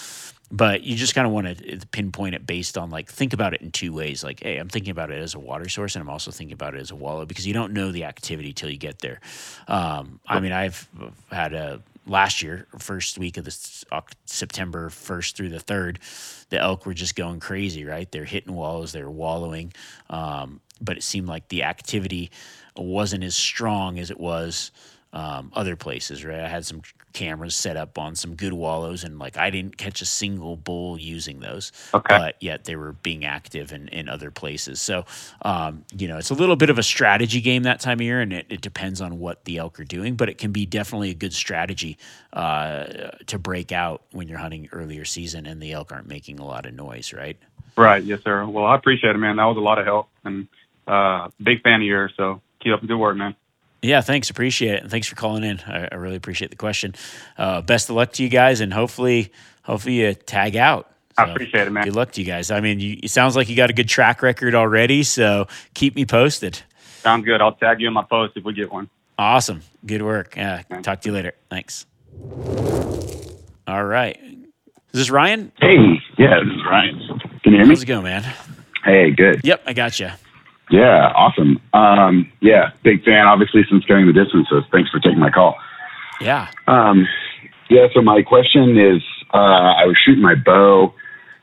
but you just kind of want to pinpoint it based on like think about it in two ways. Like, hey, I'm thinking about it as a water source, and I'm also thinking about it as a wallow because you don't know the activity till you get there. Um, I mean, I've had a last year, first week of this Oc- September first through the third, the elk were just going crazy. Right, they're hitting wallows, they're wallowing, um, but it seemed like the activity wasn't as strong as it was um, other places, right? I had some cameras set up on some good wallows, and like I didn't catch a single bull using those. Okay. But yet they were being active in, in other places. So, um, you know, it's a little bit of a strategy game that time of year, and it, it depends on what the elk are doing, but it can be definitely a good strategy uh, to break out when you're hunting earlier season and the elk aren't making a lot of noise, right? Right. Yes, sir. Well, I appreciate it, man. That was a lot of help, and uh, big fan of yours. So keep up the good work, man. Yeah, thanks. Appreciate it, and thanks for calling in. I, I really appreciate the question. Uh, best of luck to you guys, and hopefully, hopefully you tag out. I appreciate it, man. Good luck to you guys. I mean, you, it sounds like you got a good track record already, so keep me posted. Sounds good. I'll tag you in my post if we get one. Awesome. Good work. Yeah. Talk to you later. Thanks. All right. Is this Ryan? Hey, yeah, this is Ryan. Can you hear me? How's it going, man? Hey, good. Yep, I got you. Yeah, awesome. Um, yeah, big fan, obviously, since going the distance. So thanks for taking my call. Yeah. Um, yeah, so my question is uh, I was shooting my bow.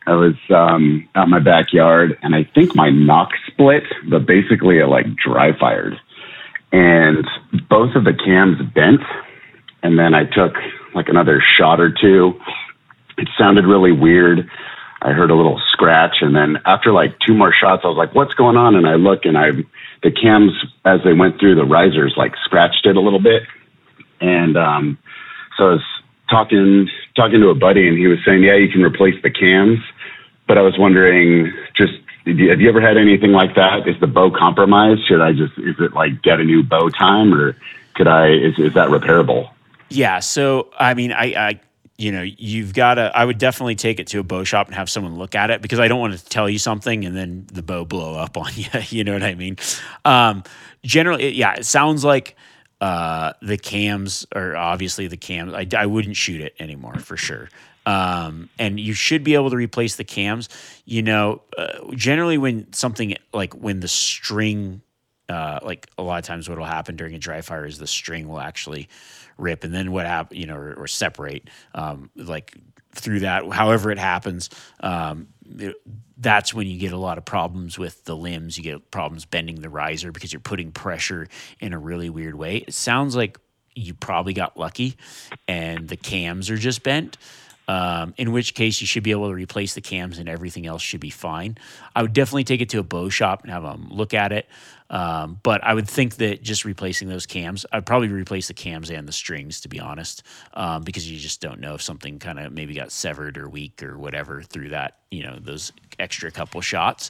I was um, out in my backyard, and I think my nock split, but basically it like dry fired. And both of the cams bent. And then I took like another shot or two. It sounded really weird. I heard a little scratch, and then after like two more shots, I was like, "What's going on?" And I look, and I the cams as they went through the risers like scratched it a little bit, and um, so I was talking talking to a buddy, and he was saying, "Yeah, you can replace the cams," but I was wondering, just have you ever had anything like that? Is the bow compromised? Should I just is it like get a new bow time, or could I is is that repairable? Yeah. So I mean, I, I you know, you've got to, I would definitely take it to a bow shop and have someone look at it because I don't want to tell you something and then the bow blow up on [LAUGHS] you. you know what I mean? Um, generally, yeah, it sounds like uh, the cams are obviously the cams. I, I wouldn't shoot it anymore for sure. Um, and you should be able to replace the cams. You know, uh, generally when something like when the string, uh, like a lot of times what will happen during a dry fire is the string will actually rip, and then what happen, you know, or, or separate, um, like through that. However, it happens. Um, it, that's when you get a lot of problems with the limbs. You get problems bending the riser because you're putting pressure in a really weird way. It sounds like you probably got lucky, and the cams are just bent. Um, in which case you should be able to replace the cams and everything else should be fine. I would definitely take it to a bow shop and have them look at it. Um, but I would think that just replacing those cams, I'd probably replace the cams and the strings to be honest, um, because you just don't know if something kind of maybe got severed or weak or whatever through that, you know, those extra couple shots.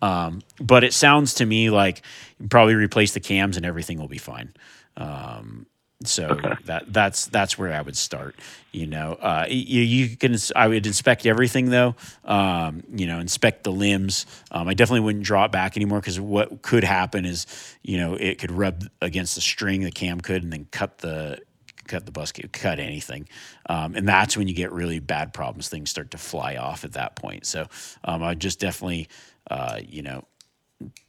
Um, but it sounds to me like probably replace the cams and everything will be fine. Um, so okay. that that's that's where I would start. You know, uh, you, you, can I would inspect everything though. Um, you know, inspect the limbs. Um, I definitely wouldn't draw it back anymore because what could happen is you know it could rub against the string, the cam could, and then cut the cut the bus cut anything, um, and that's when you get really bad problems. Things start to fly off at that point. So um, I just definitely uh, you know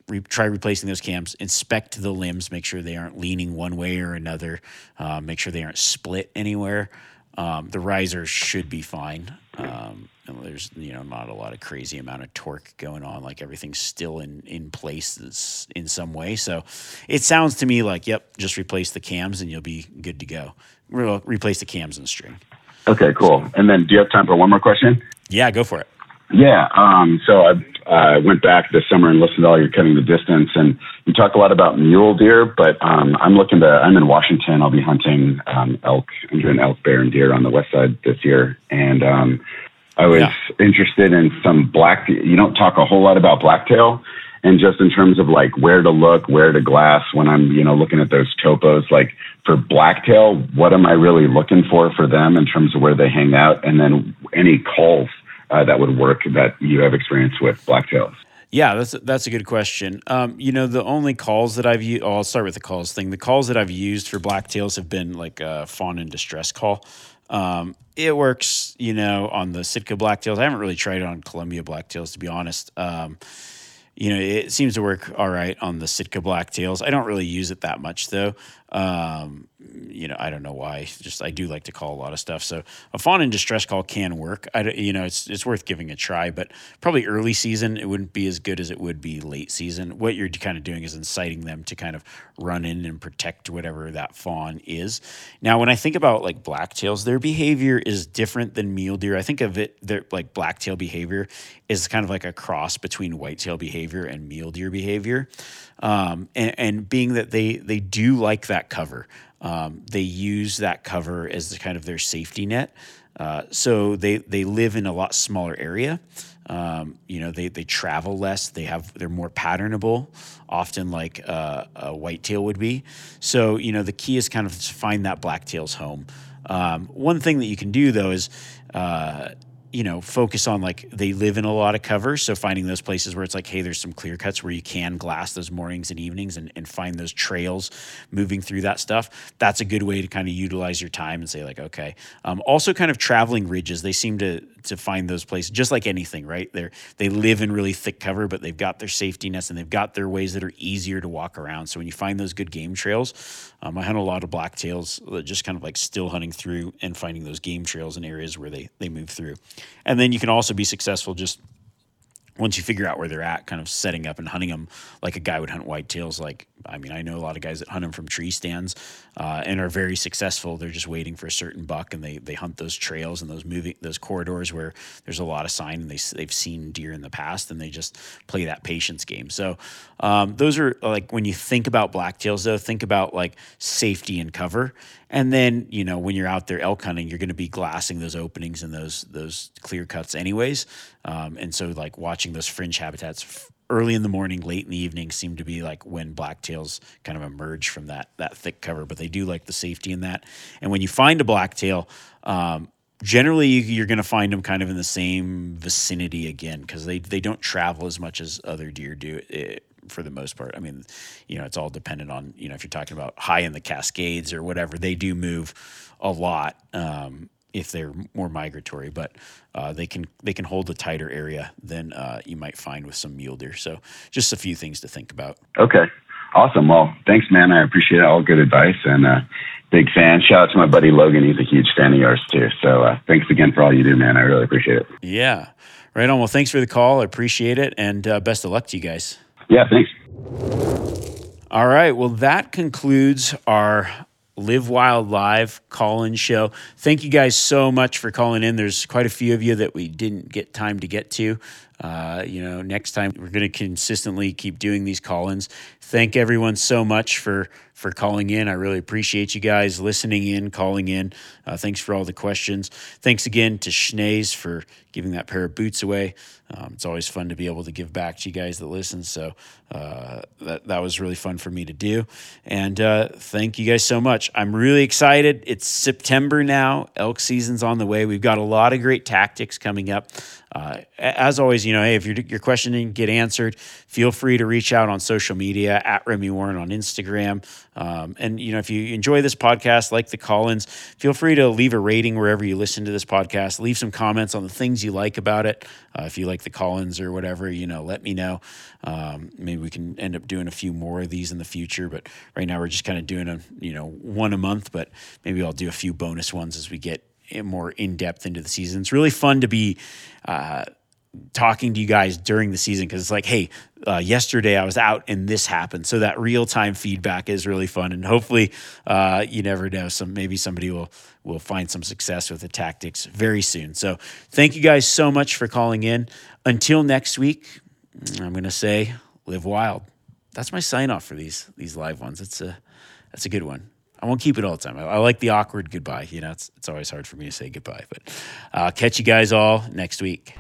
re- try replacing those cams, inspect the limbs, make sure they aren't leaning one way or another, uh, make sure they aren't split anywhere. Um, the riser should be fine. Um, there's you know not a lot of crazy amount of torque going on. Like everything's still in in place in some way. So it sounds to me like yep, just replace the cams and you'll be good to go. Re- replace the cams and string. Okay, cool. And then do you have time for one more question? Yeah, go for it. Yeah. Um, so I uh, went back this summer and listened to all your cutting the distance, and you talk a lot about mule deer. But um, I'm looking to. I'm in Washington. I'll be hunting um, elk. I'm doing elk, bear, and deer on the west side this year, and um, I was yeah. interested in some black. You don't talk a whole lot about blacktail, and just in terms of like where to look, where to glass when I'm you know looking at those topos, like for blacktail, what am I really looking for for them in terms of where they hang out, and then any calls uh, that would work that you have experience with blacktails? Yeah, that's that's a good question. Um, you know, the only calls that I've used, oh, I'll start with the calls thing. The calls that I've used for blacktails have been like a fawn in distress call. Um, it works, you know, on the Sitka blacktails. I haven't really tried on Columbia blacktails, to be honest. Um, you know, it seems to work all right on the Sitka blacktails. I don't really use it that much though. Um, you know, I don't know why. Just I do like to call a lot of stuff. So a fawn in distress call can work. I, you know, it's it's worth giving a try. But probably early season, it wouldn't be as good as it would be late season. What you're kind of doing is inciting them to kind of run in and protect whatever that fawn is. Now, when I think about like blacktails, their behavior is different than mule deer. I think of it their like blacktail behavior is kind of like a cross between whitetail behavior and mule deer behavior. Um, and, and, being that they they do like that cover, um, they use that cover as the, kind of their safety net. Uh, so they they live in a lot smaller area. Um, you know, they they travel less. They have they're more patternable, often like uh, a whitetail would be. So you know, the key is kind of to find that blacktail's home. Um, one thing that you can do though is uh, you know, focus on like they live in a lot of cover. So finding those places where it's like, hey, there's some clear cuts where you can glass those mornings and evenings and, and find those trails moving through that stuff. That's a good way to kind of utilize your time and say, like, okay. Um, also, kind of traveling ridges. They seem to to find those places, just like anything, right? They're they live in really thick cover, but they've got their safety nets and they've got their ways that are easier to walk around. So when you find those good game trails, um, I hunt a lot of blacktails, just kind of like still hunting through and finding those game trails in areas where they they move through. And then you can also be successful just once you figure out where they're at, kind of setting up and hunting them like a guy would hunt whitetails. Like, I mean, I know a lot of guys that hunt them from tree stands uh, and are very successful. They're just waiting for a certain buck, and they they hunt those trails and those moving those corridors where there's a lot of sign, and they they've seen deer in the past, and they just play that patience game. So, um, those are like when you think about blacktails, though, think about like safety and cover. And then, you know, when you're out there elk hunting, you're going to be glassing those openings and those those clear cuts anyways. Um, and so, like watching those fringe habitats early in the morning, late in the evening seem to be like when blacktails kind of emerge from that that thick cover. But they do like the safety in that. And when you find a blacktail, um, generally you're going to find them kind of in the same vicinity again because they they don't travel as much as other deer do. It, for the most part. I mean, you know, it's all dependent on, you know, if you're talking about high in the Cascades or whatever, they do move a lot um, if they're more migratory, but uh, they can they can hold a tighter area than uh, you might find with some mule deer. So just a few things to think about. Okay. Awesome. Well, thanks, man. I appreciate it. All good advice and uh, big fan. Shout out to my buddy Logan. He's a huge fan of yours too. So uh, thanks again for all you do, man. I really appreciate it. Yeah. Right on. Well, thanks for the call. I appreciate it. And uh, best of luck to you guys. Yeah, thanks. All right. Well, that concludes our Live Wild Live call in show. Thank you guys so much for calling in. There's quite a few of you that we didn't get time to get to. Uh, you know, next time we're going to consistently keep doing these call ins. Thank everyone so much for for calling in. I really appreciate you guys listening in, calling in. Uh, thanks for all the questions. Thanks again to Schnee's for giving that pair of boots away. Um, it's always fun to be able to give back to you guys that listen. So uh, that that was really fun for me to do. And uh, thank you guys so much. I'm really excited. It's September now. Elk season's on the way. We've got a lot of great tactics coming up. Uh, as always, you know, hey, if your your question didn't get answered, feel free to reach out on social media at Remi Warren on Instagram. Um, and you know, if you enjoy this podcast, like the call ins, feel free to leave a rating wherever you listen to this podcast. Leave some comments on the things you like about it. Uh, if you like the call ins or whatever, you know, let me know. Um, maybe we can end up doing a few more of these in the future. But right now, we're just kind of doing a you know one a month. But maybe I'll do a few bonus ones as we get more in depth into the season. It's really fun to be uh, talking to you guys during the season because it's like, hey, uh, yesterday I was out and this happened. So that real time feedback is really fun, and hopefully, uh, you never know, some maybe somebody will will find some success with the tactics very soon. So thank you guys so much for calling in. Until next week, I'm gonna say, live wild. That's my sign off for these these live ones. It's a that's a good one. I won't keep it all the time. I, I, like the awkward goodbye. You know, it's, it's always hard for me to say goodbye, but uh, catch you guys all next week.